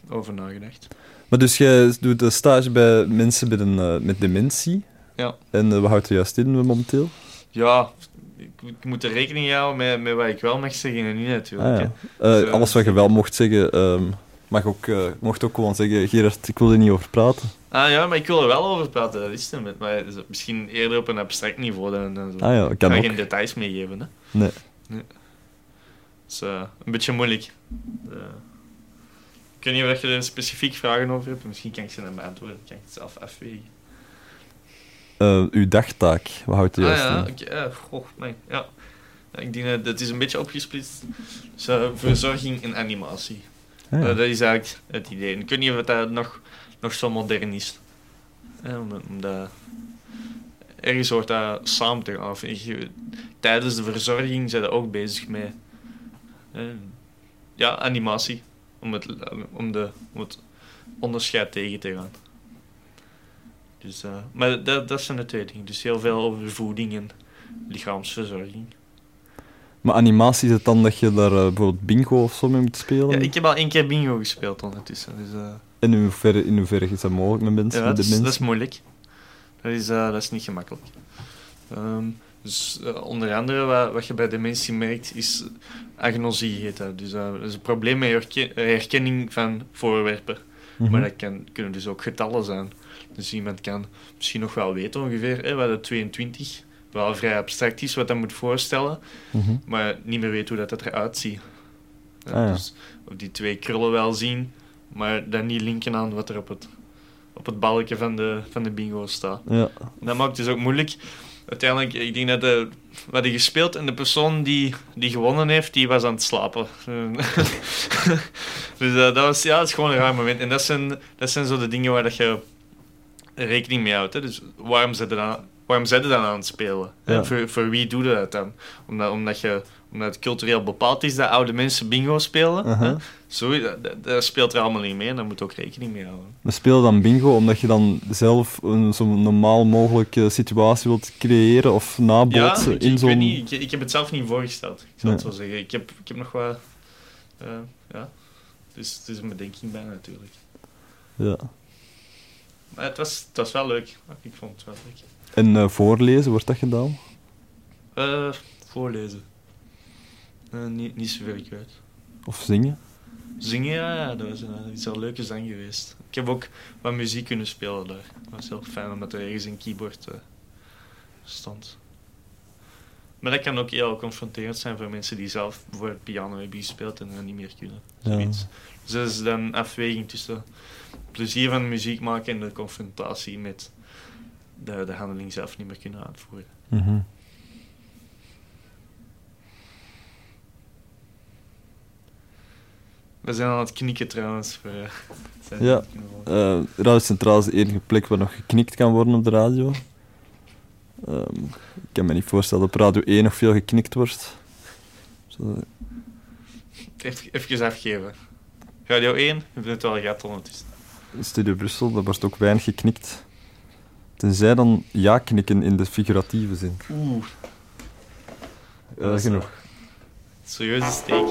over nagedacht. Maar dus jij doet een stage bij mensen met, een, met dementie. Ja. En eh, wat houdt er juist in momenteel? Ja, ik, moet er rekening houden met, met wat ik wel mag zeggen en niet natuurlijk. Ah, ja. Eh, Dus, eh, alles wat je wel mocht zeggen, ehm, mag ook, eh, mocht ook gewoon zeggen, Gerard, ik wil er niet over praten. Ah ja, maar ik wil er wel over praten, dat is het. met- Maar misschien eerder op een abstract niveau dan, dan zo. Ah ja, ik kan ga ook. geen details meegeven. Hè. Nee. Dat is een beetje moeilijk. Ik weet niet of je er specifiek vragen over hebt. Misschien kan ik ze dan beantwoorden. Kan ik het zelf afwegen. Eh, uw dagtaak, wat houdt er Ah juist ja, in? goh, nee, ja. Ja, Ik denk dat het is een beetje opgesplitst. Dus, eh, verzorging en animatie. Ah, ja. Eh, dat is eigenlijk het idee. Ik weet niet of dat nog, nog zo modern is. Eh, dat, ergens hoort dat samen te gaan. Tijdens de verzorging zijn we ook bezig met eh, ja, animatie. Om het, om, de, om het onderscheid tegen te gaan. Dus, eh, maar dat, dat zijn de twee dingen. Dus heel veel over voeding en lichaamsverzorging. Maar animatie is het dan dat je daar eh, bijvoorbeeld bingo of zo mee moet spelen? Ja, ik heb al één keer bingo gespeeld ondertussen. Dus, eh, En in hoeverre, in hoeverre is dat mogelijk met mensen Ja, met dat is, dat is moeilijk. Dat is, dat is niet gemakkelijk. Ehm, dus onder andere wat, wat je bij dementie merkt is agnosie heet dat. Dus dat is een probleem met herke- herkenning van voorwerpen. Mhm. Maar dat kan, kunnen dus ook getallen zijn. Dus iemand kan misschien nog wel weten ongeveer hè, wat de 22, wel vrij abstract is, wat dat moet voorstellen, Mhm. maar niet meer weet hoe dat, dat eruit ziet. Ja, Ah, ja. Dus of die twee krullen wel zien, maar dan niet linken aan wat er op het, op het balkje van de, van de bingo staat. Ja. Dat maakt het dus ook moeilijk. Uiteindelijk, ik denk dat de, we hadden gespeeld en de persoon die, die gewonnen heeft, die was aan het slapen. dus eh, dat, was, ja, dat is gewoon een raar moment. En dat zijn, dat zijn zo de dingen waar dat je rekening mee houdt. Hè. Dus waarom je dan, waarom zet je dan aan het spelen? Ja. Voor, voor wie doe je dat dan? Omdat, omdat, je, omdat het cultureel bepaald is dat oude mensen bingo spelen. Hè. Zo, dat, speelt er allemaal niet mee en daar moet je ook rekening mee houden. We spelen dan bingo omdat je dan zelf een zo normaal mogelijke situatie wilt creëren of nabootsen ik, in zo'n... ik, ik heb het zelf niet voorgesteld. Ik zal het zo zeggen. Ik heb, ik heb nog wat... eh, ja, dus het is een bedenking bij natuurlijk. Ja. Maar het was, het was wel leuk. Ik vond het wel leuk. En eh, voorlezen, wordt dat gedaan? Eh, voorlezen. Eh, niet, niet zoveel ik weet. Of zingen? Zingen, ja, ja dat, was, dat is een leuke zang geweest. Ik heb ook wat muziek kunnen spelen daar. Dat was heel fijn omdat er ergens een keyboard stond. Maar dat kan ook heel confronterend zijn voor mensen die zelf bijvoorbeeld piano hebben gespeeld en dat niet meer kunnen. Ja. Zoiets. Dus dat is dan een afweging tussen plezier van muziek maken en de confrontatie met de, de handeling zelf niet meer kunnen uitvoeren. Mhm. We zijn aan het knikken trouwens. Voor, eh, Ja. Eh, Radio Centraal is de enige plek waar nog geknikt kan worden op de radio. Ehm, ik kan me niet voorstellen dat op Radio 1 nog veel geknikt wordt. Zo, Even, even afgeven. Radio 1, we hebben het wel gehad ondertussen. Studio Brussel, daar wordt ook weinig geknikt. Tenzij dan ja knikken in de figuratieve zin. Oeh. Eh, Dat is, genoeg. eh, Serieuze steek.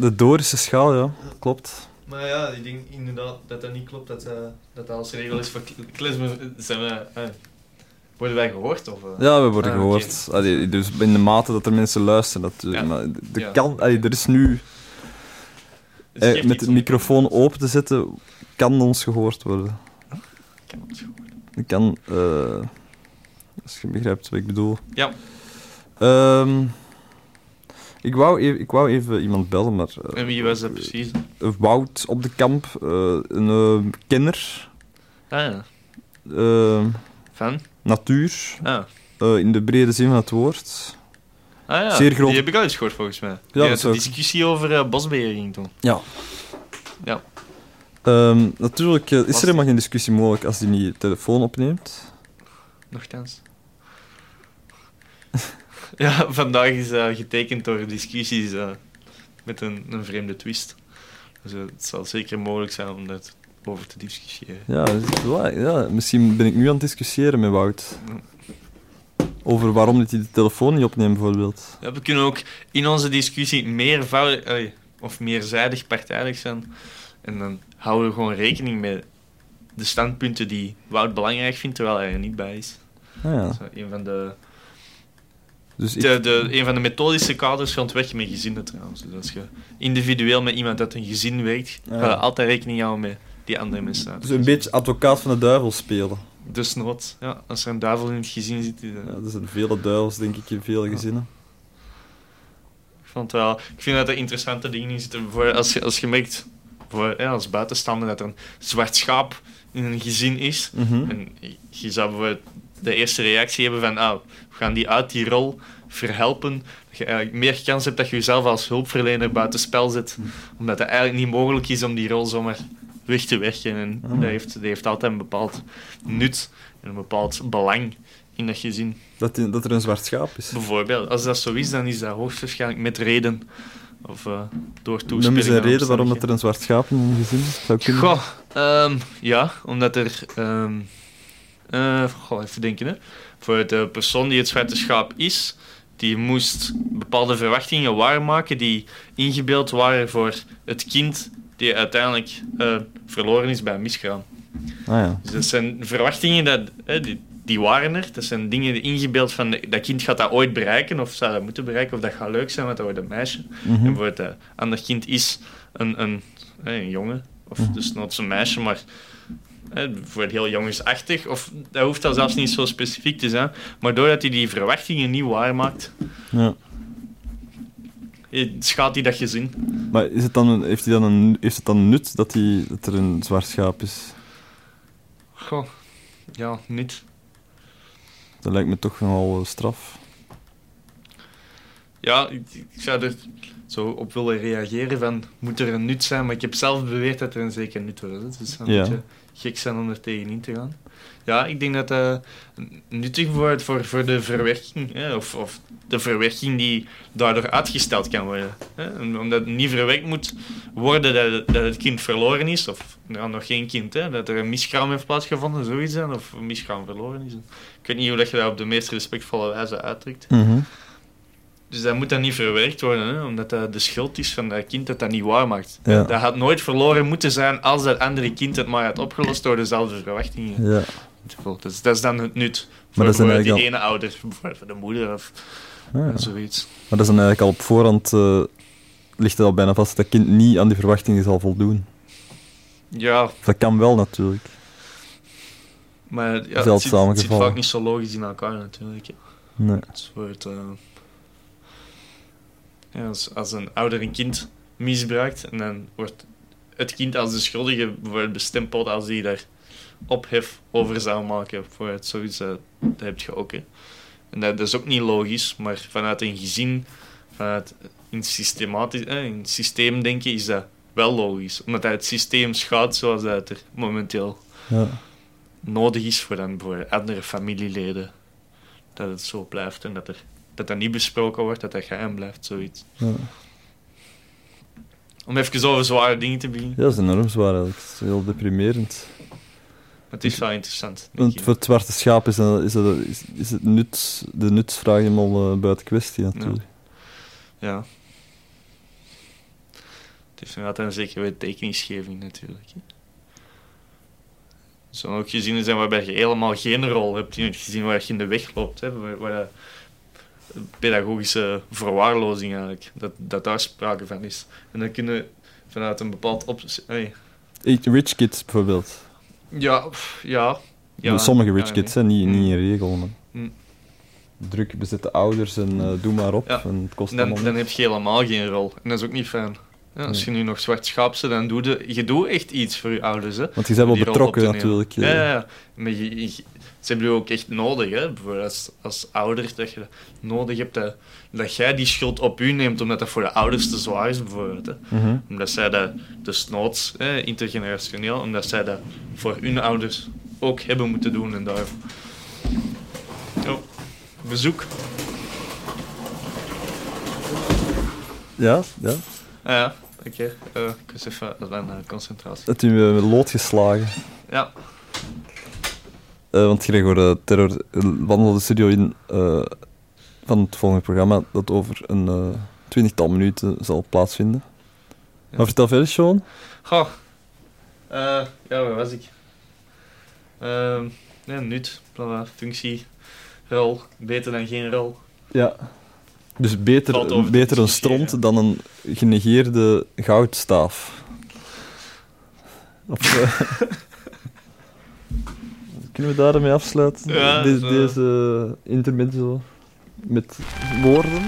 De Dorische schaal, ja, klopt. Maar ja, ik denk inderdaad dat dat niet klopt, dat eh, dat, dat als regel is voor kl- klezmer. Zijn we, eh, worden wij gehoord? Of, eh? Ja, we worden Ah, gehoord. Allee, dus in de mate dat er mensen luisteren. Dat, Ja. maar er, Ja. kan, allee, er is nu, eh, met de om- microfoon open te zetten, kan ons gehoord worden. Kan ons gehoord. Ik kan, eh, als je begrijpt wat ik bedoel. Ja. Ehm, ik, wou even, ik wou even iemand bellen, maar... eh, En wie was dat precies? Wout op de kamp, eh, een eh, kenner, Ah ja, eh, van? natuur, Ah. in de brede zin van het woord. Ah ja, Zeer groot- die heb ik al eens gehoord volgens mij. Ja, een ook- discussie over eh, bosbeheering toen. Ja. Ja. Ehm, natuurlijk is er helemaal geen discussie mogelijk als hij niet telefoon opneemt. Nochtans. ja, vandaag is eh, getekend door discussies eh, met een, een vreemde twist. Dus eh, het zal zeker mogelijk zijn om dat over te discussiëren. Ja, waar. ja, misschien ben ik nu aan het discussiëren met Wout. Over waarom dat hij de telefoon niet opneemt, bijvoorbeeld. Ja, we kunnen ook in onze discussie meervoudig, of meerzijdig partijdig zijn. En dan houden we gewoon rekening met de standpunten die Wout belangrijk vindt, terwijl hij er niet bij is. Ah, ja. Dat is een van de, Dus ik, de, de, een van de methodische kaders van het werken met gezinnen trouwens. Dus als je individueel met iemand uit een gezin werkt, Ja. ga je altijd rekening houden met die andere mensen. dus een beetje advocaat van de duivel spelen. Dus nood, ja, als er een duivel in het gezin zit, dat- Ja, er zijn vele duivels, denk ik, in vele gezinnen. Ik, vond wel, ik vind dat er interessante dingen in zitten. Voor als, je, als je merkt, voor, ja, als buitenstaander, dat er een zwart schaap in een gezin is. Mhm. En je zou bijvoorbeeld de eerste reactie hebben van, ah, gaan die uit die rol verhelpen. Dat je eigenlijk meer kans hebt dat je jezelf als hulpverlener buitenspel zet. Omdat het eigenlijk niet mogelijk is om die rol zomaar weg te werken. En Ah. dat, heeft, dat heeft altijd een bepaald nut en een bepaald belang in dat gezin. Dat, dat er een zwart schaap is. Bijvoorbeeld, als dat zo is, dan is dat hoogstwaarschijnlijk met reden. Of eh, door toespeling. Noem eens een reden waarom dat er een zwart schaap in een gezin is. Zou kunnen. Goh, ehm, ja, omdat er... eh, goh, even denken, hè. Voor de persoon die het zwarte schaap is, die moest bepaalde verwachtingen waarmaken die ingebeeld waren voor het kind die uiteindelijk eh, verloren is bij een miskraam. Ah ja. Dus dat zijn verwachtingen, dat, hè, die, die waren er. Dat zijn dingen die ingebeeld van dat kind gaat dat ooit bereiken, of zou dat moeten bereiken, of dat gaat leuk zijn, want dat wordt een meisje. Mhm. En bijvoorbeeld een ander kind is een, een, hè, een jongen, of Mhm. dus nooit een meisje, maar bijvoorbeeld heel jongensachtig, of dat hoeft dat zelfs niet zo specifiek te zijn, maar doordat hij die verwachtingen niet waarmaakt, ja. eh, schaadt hij dat gezin. Maar is het dan een, heeft, hij dan een, heeft het dan nut dat, hij, dat er een zwart schaap is? Goh, ja, niet. Dat lijkt me toch nogal eh, straf. Ja, ik, ik zou er zo op willen reageren van, moet er een nut zijn? Maar ik heb zelf beweerd dat er een zeker nut was. Dus dan Ja. moet je gek zijn om er tegenin te gaan. Ja, ik denk dat dat nuttig wordt voor, voor de verwerking. Hè? Of, of de verwerking die daardoor uitgesteld kan worden. Hè? Omdat het niet verwerkt moet worden dat, dat het kind verloren is. Of ja, nog geen kind. Hè? Dat er een miskraam heeft plaatsgevonden, zoiets. Hè? Of een miskraam verloren is. Ik weet niet hoe dat je dat op de meest respectvolle wijze uitdrukt. Dus dat moet dan niet verwerkt worden, hè? omdat dat de schuld is van dat kind dat dat niet waar maakt. Ja. Dat had nooit verloren moeten zijn als dat andere kind het maar had opgelost door dezelfde verwachtingen. Ja. Dus dat is dan het nut. Maar Voor die ene ouder, bijvoorbeeld voor de moeder of Ah, ja. zoiets. Maar dat is dan eigenlijk al op voorhand... eh, ligt het al bijna vast dat kind niet aan die verwachtingen zal voldoen. Ja, Dat kan wel natuurlijk. maar ja, het, zit, het vaak niet zo logisch in elkaar natuurlijk. Nee. Het wordt, ja, als, als een ouder een kind misbruikt en dan wordt het kind als de schuldige bijvoorbeeld bestempeld als die daar ophef over zou maken voor het zoiets, eh, dat heb je ook. Hè. En dat, dat is ook niet logisch, maar vanuit een gezin, vanuit in, systematisch, eh, het systeem denken, is dat wel logisch. Omdat dat het systeem schaadt zoals dat het er momenteel Ja. nodig is voor dan voor andere familieleden. Dat het zo blijft en dat er, dat, dat niet besproken wordt, dat dat geheim blijft, zoiets. Ja. Om even over zware dingen te beginnen. Ja, dat is enorm zwaar eigenlijk. Het is heel deprimerend. Maar het is wel interessant. Want voor het zwarte schaap is, dat, is, dat, is, is het nut, de nutsvraag helemaal eh, buiten kwestie natuurlijk. Ja. Het heeft inderdaad een zekere tekeningsgeving natuurlijk. hè. Er zullen ook gezinnen zijn waarbij je helemaal geen rol hebt in het gezin waar je in de weg loopt. Hè, waar, waar dat- pedagogische verwaarlozing eigenlijk, dat, dat daar sprake van is. En dan kunnen vanuit een bepaald op... hey, Rich kids bijvoorbeeld. ja, ja. ja Sommige rich ja, kids, nee. hè, niet, Mm. niet in regel. Maar. Mm. Druk bezette ouders en eh, doe maar op. Ja. En het kost Dan, dan heb je helemaal geen rol. En dat is ook niet fijn. Ja, als je nu nog zwart schaap bent, dan doe je, je doet echt iets voor je ouders. Hè, Want je bent wel die betrokken natuurlijk. eh. Ja, ja, ja. Maar je, je- ze hebben je ook echt nodig. Hè? Bijvoorbeeld als, als ouder, dat je nodig hebt dat, dat jij die schuld op u neemt, omdat dat voor de ouders te zwaar is. Bijvoorbeeld, hè? Mhm. Omdat zij dat desnoods, hè, intergenerationeel, omdat zij dat voor hun ouders ook hebben moeten doen. En daar... Oh, bezoek. Ja, ja. Ah, ja, oké. Eh, ik was even aan eh, concentratie. Het u uh, lood geslagen. Ja. Eh, want Gregor uh, Terror uh, wandelde de studio in uh, van het volgende programma dat over een twintigtal minuten zal plaatsvinden. Maar vertel verder, Sean. Eh, ja, waar was ik? Ehm nee, nut, voilà, functie, rol. Beter dan geen rol. Ja. Dus beter, beter een stront dan een genegeerde goudstaaf. Of, eh, Kunnen we daarmee afsluiten? Ja, Deze, deze intermezzo met woorden.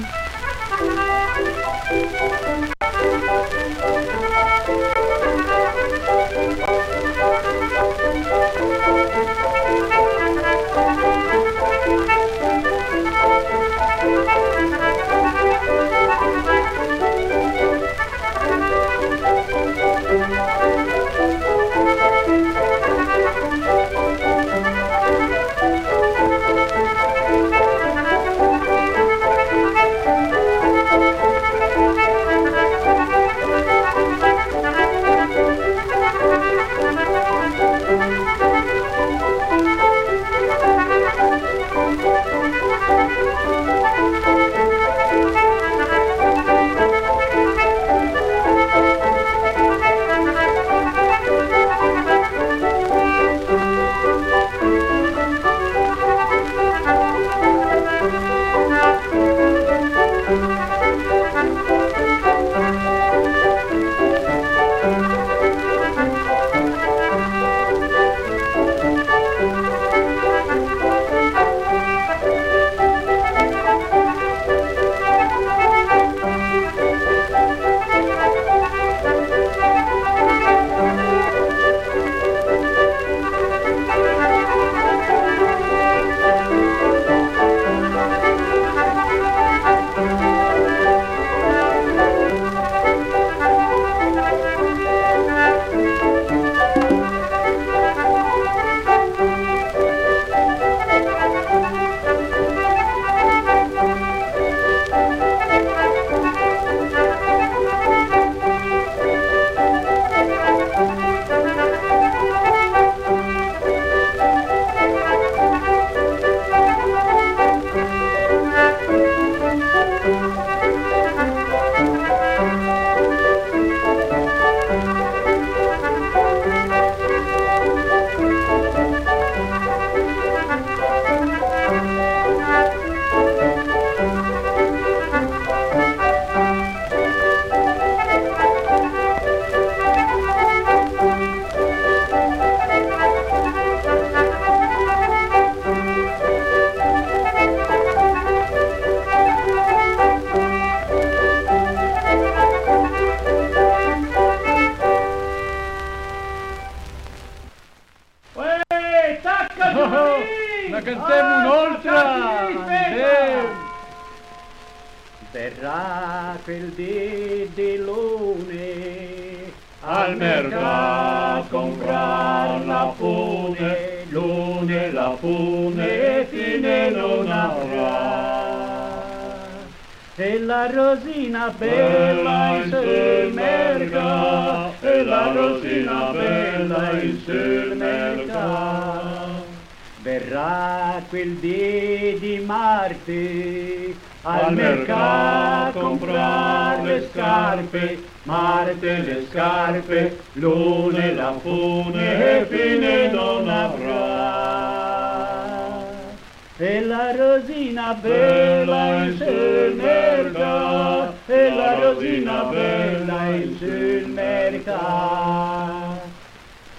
Mercato.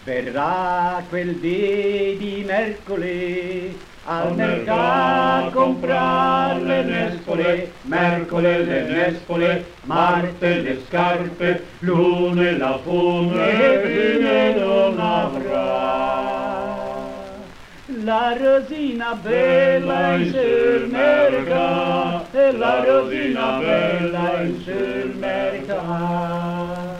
Verrà quel dì di mercoledì al mercato a comprar le nespole, mercoledì le nespole, Marte le scarpe, lune la fune, fine non avrà. La rosina bella in sul mercato, e la rosina bella in sul mercato.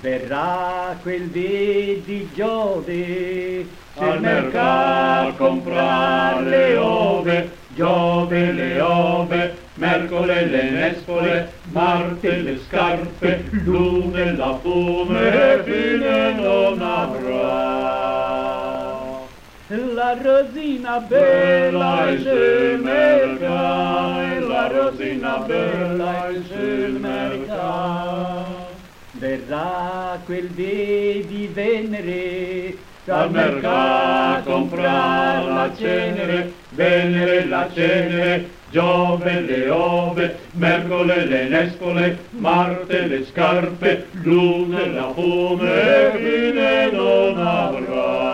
Verrà quel dì di Giove, Al mercato a le ove, Giove le ove, Mercole le nespole, Marte le scarpe, Lune la fune, fine non avrà. La rosina Bella mercato, mercato, la rosina bella sul mercato. Verrà quel dì di Venere, dal mercato comprar la cenere, Venere la cenere, Giove le ove, Mercole le nespole, Marte le scarpe, Luna la fume, fine non avrà.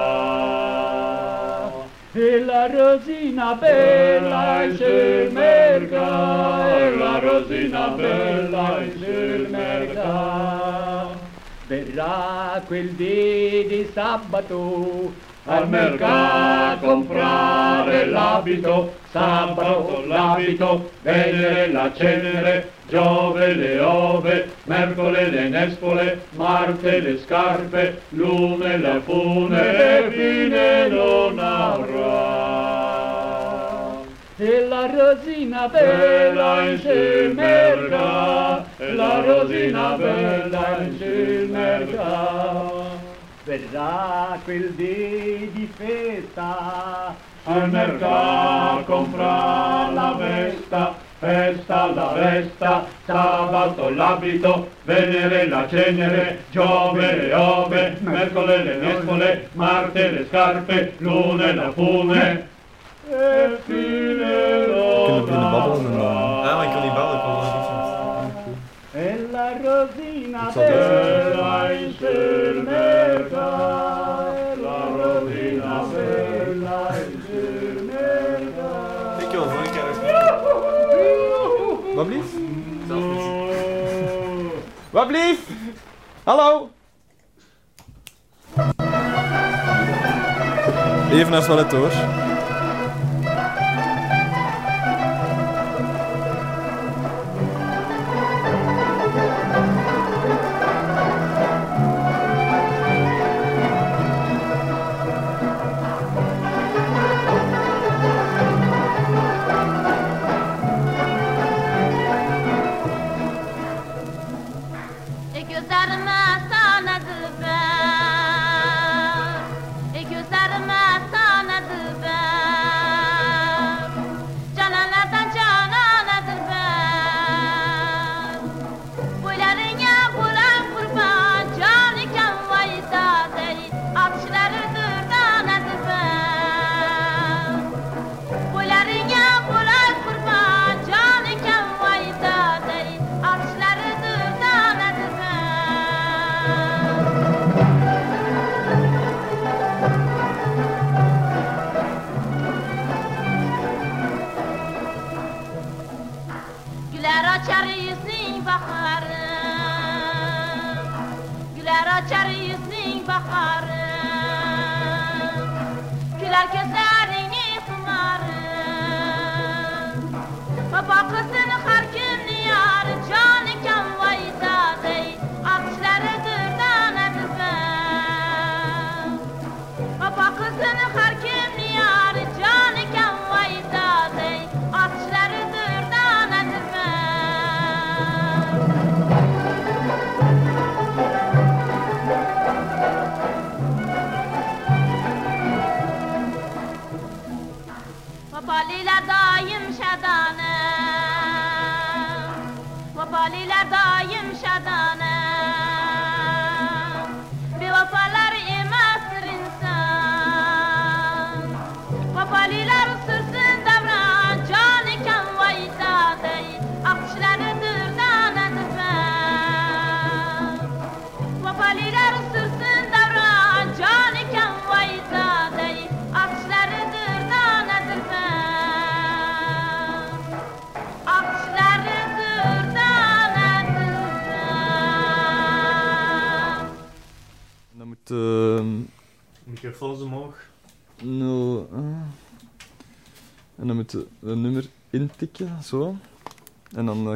E la rosina bella in sul mercato, E la rosina bella in sul mercato. verrà quel dì di sabato, al mercato comprare l'abito, sabato l'abito, Venere la cenere, Giove le ove, Mercole le nespole, Marte le scarpe, Lume la fune, fine non avrà. e la rosina Bella in e la rosina bella in sul mercato. Verrà quel dì di festa, al mercato comprar la vesta, festa la vesta, sabato l'abito, Venere la cenere, Giove le ove, Mercole le nespole, Marte le scarpe, Lune la fume, e fine Kunnen we babbelen? en dan- Ja, ik wil niet bellen, ik wil wel e la rosina Ik zal deze- bella in sul mercato, la rosina bella in sul mercato. Ik wil vorige keer eens Wat blieft? zelf niet zien. Wat blieft? Hallo? Even naar het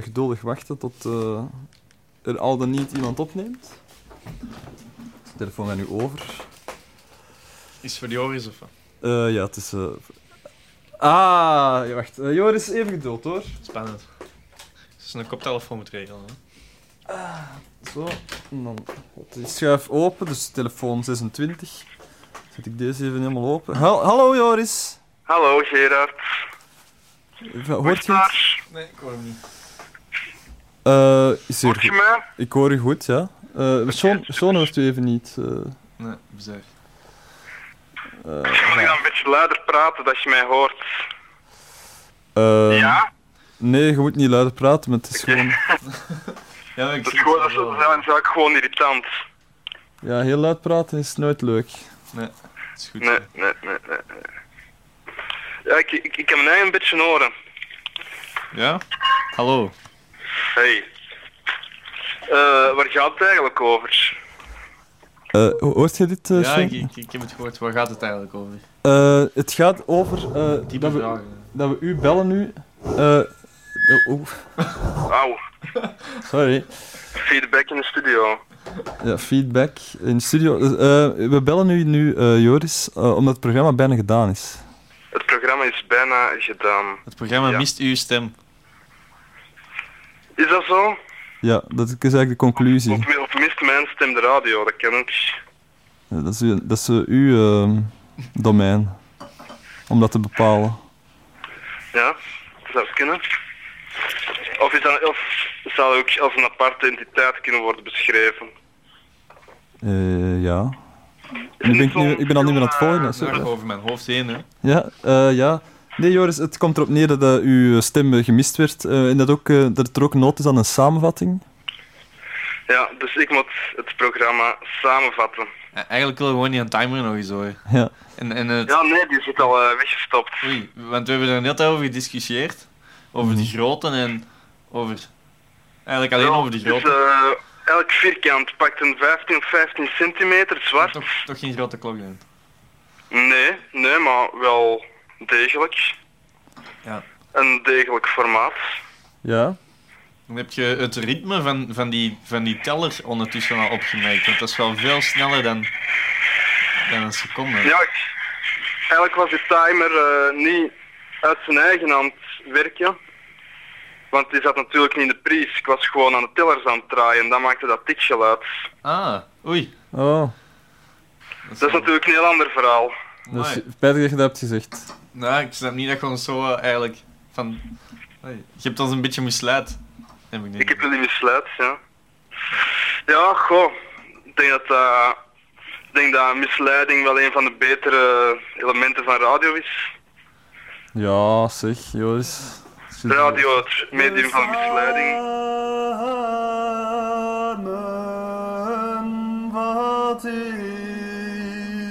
geduldig wachten tot eh, er al dan niet iemand opneemt. De telefoon gaat nu over. Is voor Joris of wat? Eh, ja, het is... eh, Ah, ja, wacht. Joris, even geduld hoor. Spannend. Dus een koptelefoon moet regelen. Hè? Zo, en dan schuif open, dus telefoon 26. Zet ik deze even helemaal open. Hal- Hallo Joris. Hallo Gerard. Hoort je het? Nee, ik hoor hem niet. Eh, is Hoort je mij? Ik hoor je goed, ja. Eh Sean, Sean hoort u even niet. eh. Nee, bizar. Eh, Kan ik dan een beetje luider praten dat je mij hoort? eh, Ja? Nee, je moet niet luider praten, maar het is gewoon... Ja, ik Dat is, gewoon, dat is, eigenlijk gewoon irritant. Ja, heel luid praten is nooit leuk. Nee, is goed. Nee, nee, nee, nee. nee. Ja, ik, ik, ik heb mijn eigen beetje horen. Ja? Hallo. Hey. Eh, waar gaat het eigenlijk over? Eh, ho- hoort je dit, eh ja, ik, ik, ik heb het gehoord. Waar gaat het eigenlijk over? Eh, het gaat over eh, Diepe dat, we, dat we u bellen nu. Oeh, Auw, sorry. feedback in de studio. Ja, feedback in de studio. We bellen u nu, eh, Joris, omdat het programma bijna gedaan is. Het programma is bijna gedaan. Het programma Ja. mist uw stem. Is dat zo? Ja, dat is eigenlijk de conclusie. Of, of mist mijn stem de radio? Dat kan ook. Eh, Dat is, uw- dat is eh, uw ehm, domein. Om dat te bepalen. Ja, dat zou kunnen. Of, is dat, of zou ook als een aparte entiteit kunnen worden beschreven? Eh, ja. Nu ben ik, nu, ik ben al niet meer aan het volgen. sorry. is over mijn hoofd heen, hè. Ja, eh, ja. Nee, Joris, het komt erop neer dat uw stem eh, gemist werd. eh, en dat, ook, eh, dat er ook nood is aan een samenvatting. Ja, dus ik moet het programma samenvatten. Ja, Eigenlijk wil gewoon niet een timer nog eens horen. Ja. En, en het... Ja, nee, die zit al eh, weggestopt. Oei, want we hebben er net over gediscussieerd. Over de grootte en over... Eigenlijk alleen Ja, over de dus, grootte. eh, elk vierkant pakt een 15 of 15 centimeter zwart. Toch, toch geen grote klok dan. Nee, nee, maar wel degelijk. Ja. Een degelijk formaat. Ja. Dan heb je het ritme van, van, die, van die teller ondertussen al opgemerkt. Want dat is wel veel sneller dan, dan een seconde. Ja, ik- eigenlijk was die timer eh, niet uit zijn eigen hand werken. Want die zat natuurlijk niet in de prijs. Ik was gewoon aan de tellers aan het draaien en dat maakte dat tikgeluid. Ah, oei. Oh, Dat is natuurlijk een heel ander verhaal. dat is Amai. spijtig dat je dat hebt gezegd. Nou, ik snap niet dat gewoon zo eh, eigenlijk van... Oei, Je hebt ons een beetje misleid. Heb ik, Ik heb jullie misleid, ja. Ja, goh. Ik denk dat, eh, ik denk dat misleiding wel een van de betere elementen van radio is. Ja, zeg, Joris. Radio, het medium van misleiding.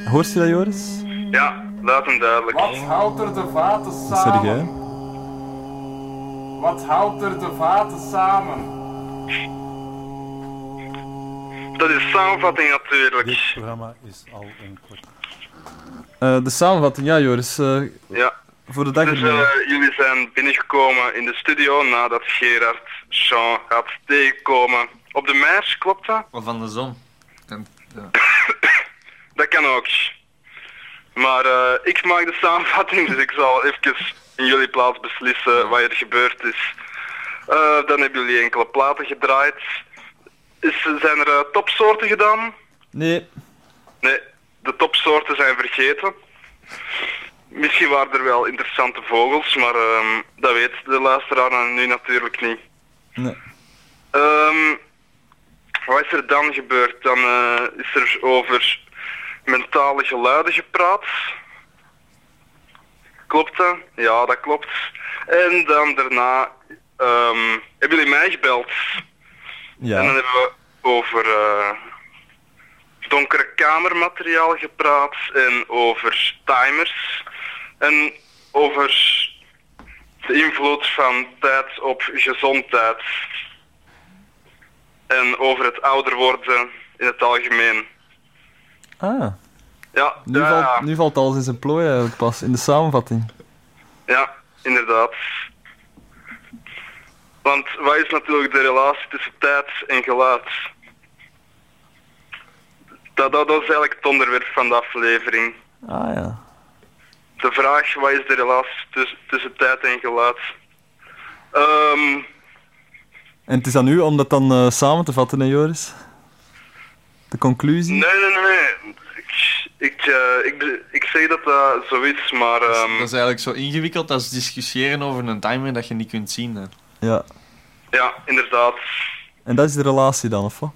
Hoort je dat, Joris? Ja, luid en duidelijk. Wat houdt er de vaten zeg samen? jij. Wat houdt er de vaten samen? Dat is samenvatting natuurlijk. Dit programma is al enkele. Eh, de samenvatting, ja, Joris. eh, Ja. voor de dag Dus eh, jullie zijn binnengekomen in de studio nadat Gerard Jean had tegengekomen op de Meers, klopt dat? Of van de zon. En, ja. Dat kan ook. Maar eh, ik maak de samenvatting, dus ik zal even in jullie plaats beslissen wat er gebeurd is. Eh, dan hebben jullie enkele platen gedraaid. Is, zijn er eh, topsoorten gedaan? Nee, Nee, de topsoorten zijn vergeten. Misschien waren er wel interessante vogels, maar ehm, dat weet de luisteraar nu natuurlijk niet. nee. Ehm, wat is er dan gebeurd? Dan is er over mentale geluiden gepraat. Klopt dat? Ja, dat klopt. En dan daarna ehm, hebben jullie mij gebeld. En dan Ja. hebben we over eh, donkere kamermateriaal gepraat en over timers en over de invloed van tijd op gezondheid en over het ouder worden in het algemeen. Ah, Ja, nu, ja, valt, nu valt alles in zijn plooi eigenlijk pas, in de samenvatting. ja, inderdaad. Want wat is natuurlijk de relatie tussen tijd en geluid? Dat, dat, dat is eigenlijk het onderwerp van de aflevering. Ah ja. De vraag, wat is de relatie tussen, tussen tijd en geluid? Ehm, En het is aan u om dat dan eh, samen te vatten, hè, Joris? De conclusie? nee, nee, nee, nee. Ik, ik, eh, ik, ik zeg dat dat zo is, maar... Dat is- ehm, dat is eigenlijk zo ingewikkeld als discussiëren over een timer dat je niet kunt zien. Hè. Ja. Ja, inderdaad. En dat is de relatie dan, of wat?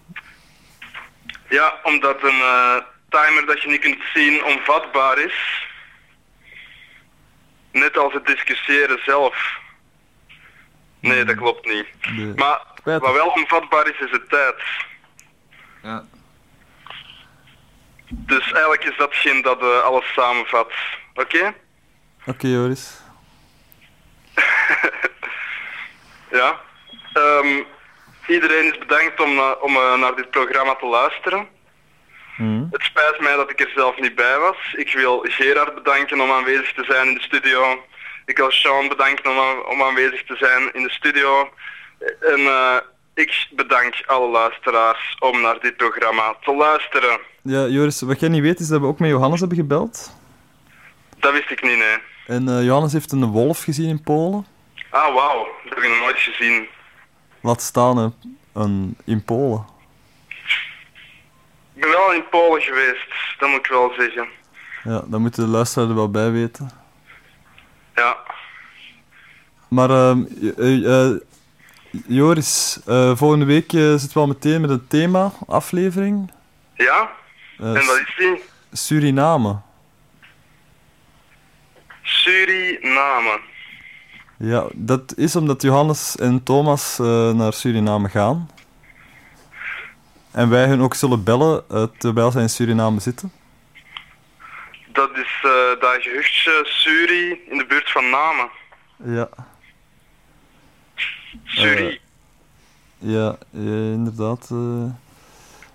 Ja, omdat een eh, timer dat je niet kunt zien onvatbaar is. Net als het discussiëren zelf. Nee, dat klopt niet. De- Maar wat wel onvatbaar is, is de tijd. Ja. Dus eigenlijk is datgene dat eh, alles samenvat. Oké? Oké, Joris. Ja. Ehm, iedereen is bedankt om, eh, om eh, naar dit programma te luisteren. Mhm. Het spijt mij dat ik er zelf niet bij was. Ik wil Gerard bedanken om aanwezig te zijn in de studio. Ik wil Sean bedanken om, aan- om aanwezig te zijn in de studio. En ik bedank alle luisteraars om naar dit programma te luisteren. Ja, Joris, wat jij niet weet is dat we ook met Johannes hebben gebeld. Dat wist ik niet, nee. En eh, Johannes heeft een wolf gezien in Polen. Ah, wauw. Dat heb ik nog nooit gezien. Laat staan, hè, een, in Polen. Ik ben wel in Polen geweest, dat moet ik wel zeggen. Ja, dan moeten de luisteraars er wel bij weten. Ja. Maar eh, Joris, eh, volgende week eh, zitten we al meteen met een thema-aflevering. Ja? Eh, en wat is die? Suriname. Suriname. Ja, dat is omdat Johannes en Thomas naar Suriname gaan. En wij hun ook zullen bellen terwijl zij in Suriname zitten. Dat is dat gehuchtje Suri in de buurt van Namen. Ja, Suri. Eh, ja, ja inderdaad. eh.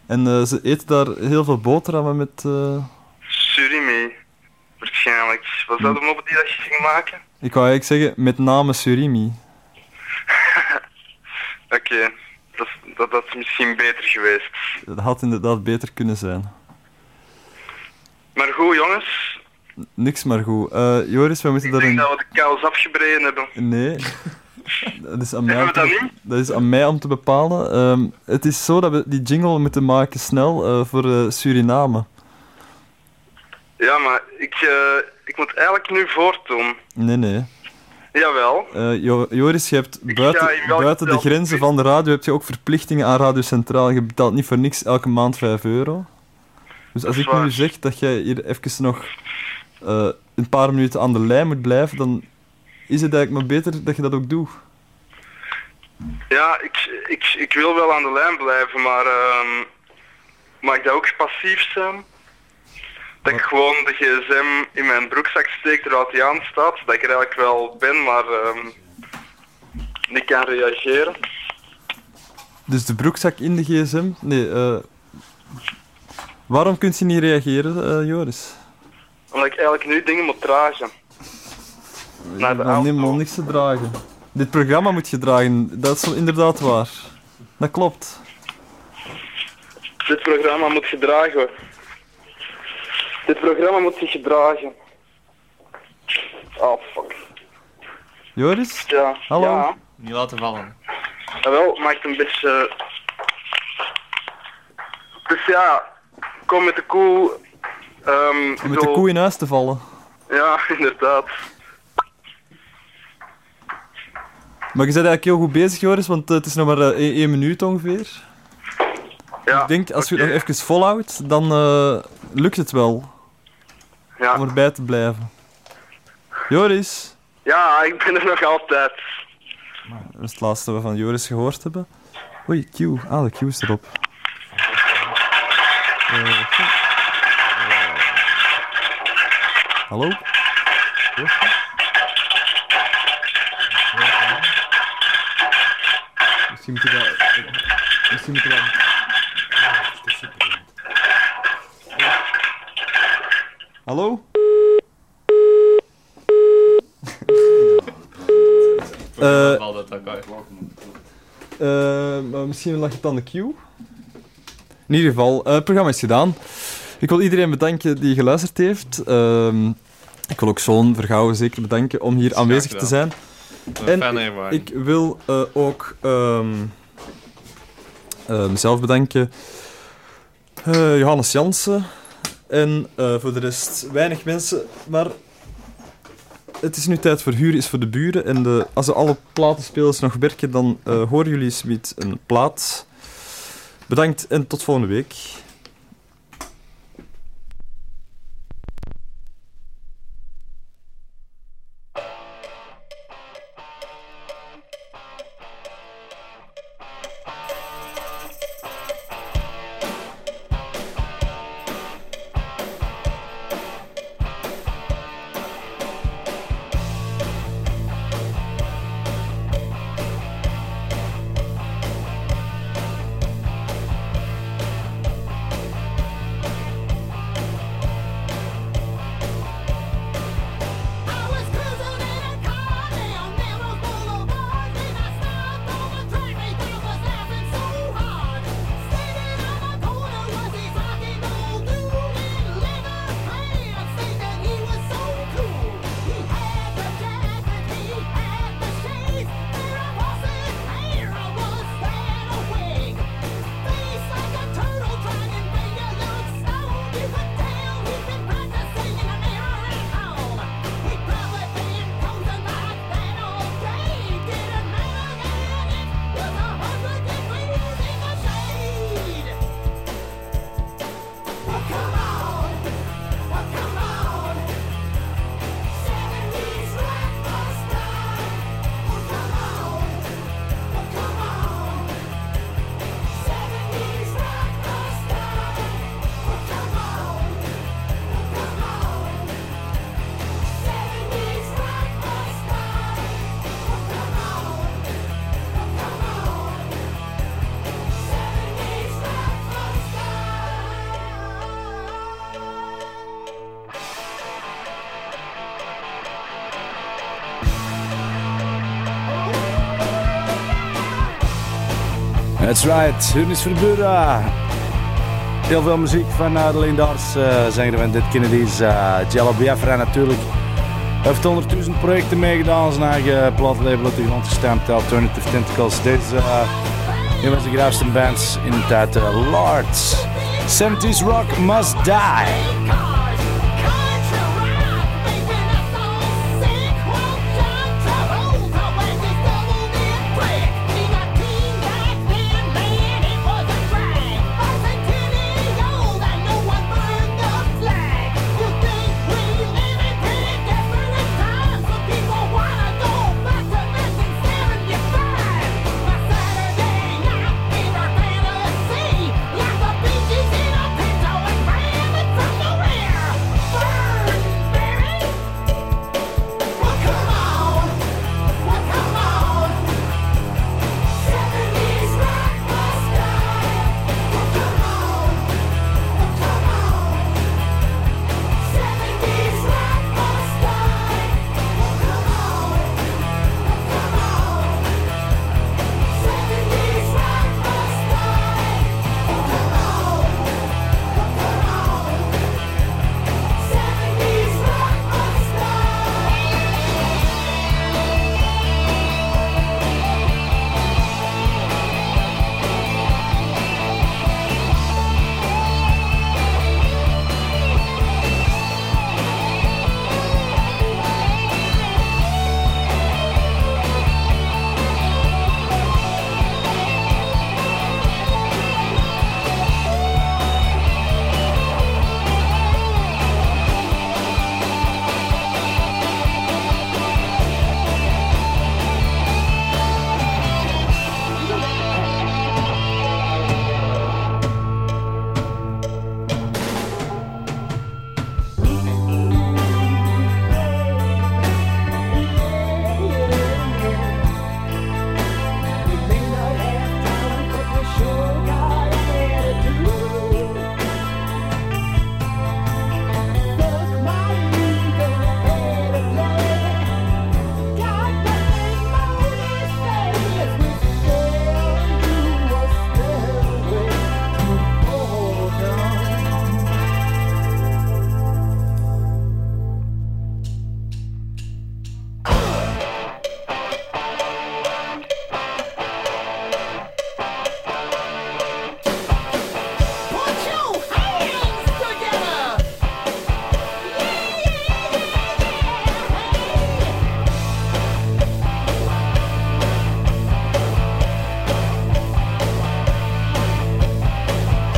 En eh, ze eten daar heel veel boterhammen met... eh, Surimi. Waarschijnlijk. Was dat de mop die dat je ging maken? ik wou eigenlijk zeggen, met name surimi. Oké. Dat, dat, dat is misschien beter geweest. Dat had inderdaad beter kunnen zijn. Maar goed, jongens. Niks maar goed. Eh, Joris, we moeten Ik daar denk een... dat we de kous afgebreden hebben. Nee. Dat is aan mij, om te, dat is aan mij om te bepalen. Ehm, het is zo dat we die jingle moeten maken snel eh, voor eh, Suriname. Ja, maar ik, eh, ik moet eigenlijk nu voortdoen. Nee, nee. Jawel. Jo- Joris, je hebt buiten, buiten de grenzen van de radio heb je ook verplichtingen aan Radio Centraal. Je betaalt niet voor niks elke maand 5 euro. Dus als ik nu zeg dat jij hier even nog een paar minuten aan de lijn moet blijven, dan is het eigenlijk maar beter dat je dat ook doet. Ja, ik, ik, ik wil wel aan de lijn blijven, maar ehm, mag ik dat ook passief zijn? Dat ik gewoon de gsm in mijn broekzak steek terwijl die aanstaat, dat ik er eigenlijk wel ben, maar ehm, niet kan reageren. Dus de broekzak in de gsm? Nee, eh waarom kun je niet reageren, eh, Joris? Omdat ik eigenlijk nu dingen moet dragen. Naar de auto. maar niks te dragen. Dit programma moet je dragen, dat is inderdaad waar. Dat klopt. Dit programma moet gedragen worden. Dit programma moet zich gedragen. Oh, fuck. Joris? Ja. Hallo? Ja. Niet laten vallen. Jawel, maar het een beetje... Dus ja, kom met de koe. ehm, Om met de koe in huis te vallen. Ja, inderdaad. Maar je bent eigenlijk heel goed bezig, Joris, want eh, het is nog maar eh, één één minuut ongeveer. Ja, Ik denk, als je het nog even volhoudt, dan eh, lukt het wel Ja. om erbij te blijven. Joris, ja, ik ben er nog altijd. dat is het laatste wat we van Joris gehoord hebben. Oei, Q. Ah, de Q is erop. Eh, Misschien moet je dat... Misschien dat... Hallo? Eh, eh, maar misschien lag het aan de queue. In ieder geval, eh, het programma is gedaan. Ik wil iedereen bedanken die geluisterd heeft. Ehm, ik wil ook Zoon Vergouwen zeker bedanken om hier aanwezig te zijn. Een En fijne ervaring. Ik wil eh, ook ehm, eh, mezelf bedanken. Eh, Johannes Jansen. En voor de rest weinig mensen. Maar het is nu tijd voor Huur is voor de buren. En de, als alle platenspelers nog werken, dan horen jullie met een plaat. Bedankt en tot volgende week. That's right, Hunis Verbura. Heel veel muziek van uh, de Leendars, uh, van Dead Kennedys, uh, Jello Biafra natuurlijk. Heeft 100.000 projecten meegedaan, zijn eigen platlabel uit de grond gestemd, Alternative Tentacles. Deze is uh, een van zijn graafste bands in de tijd, Lords. 70s Rock Must Die.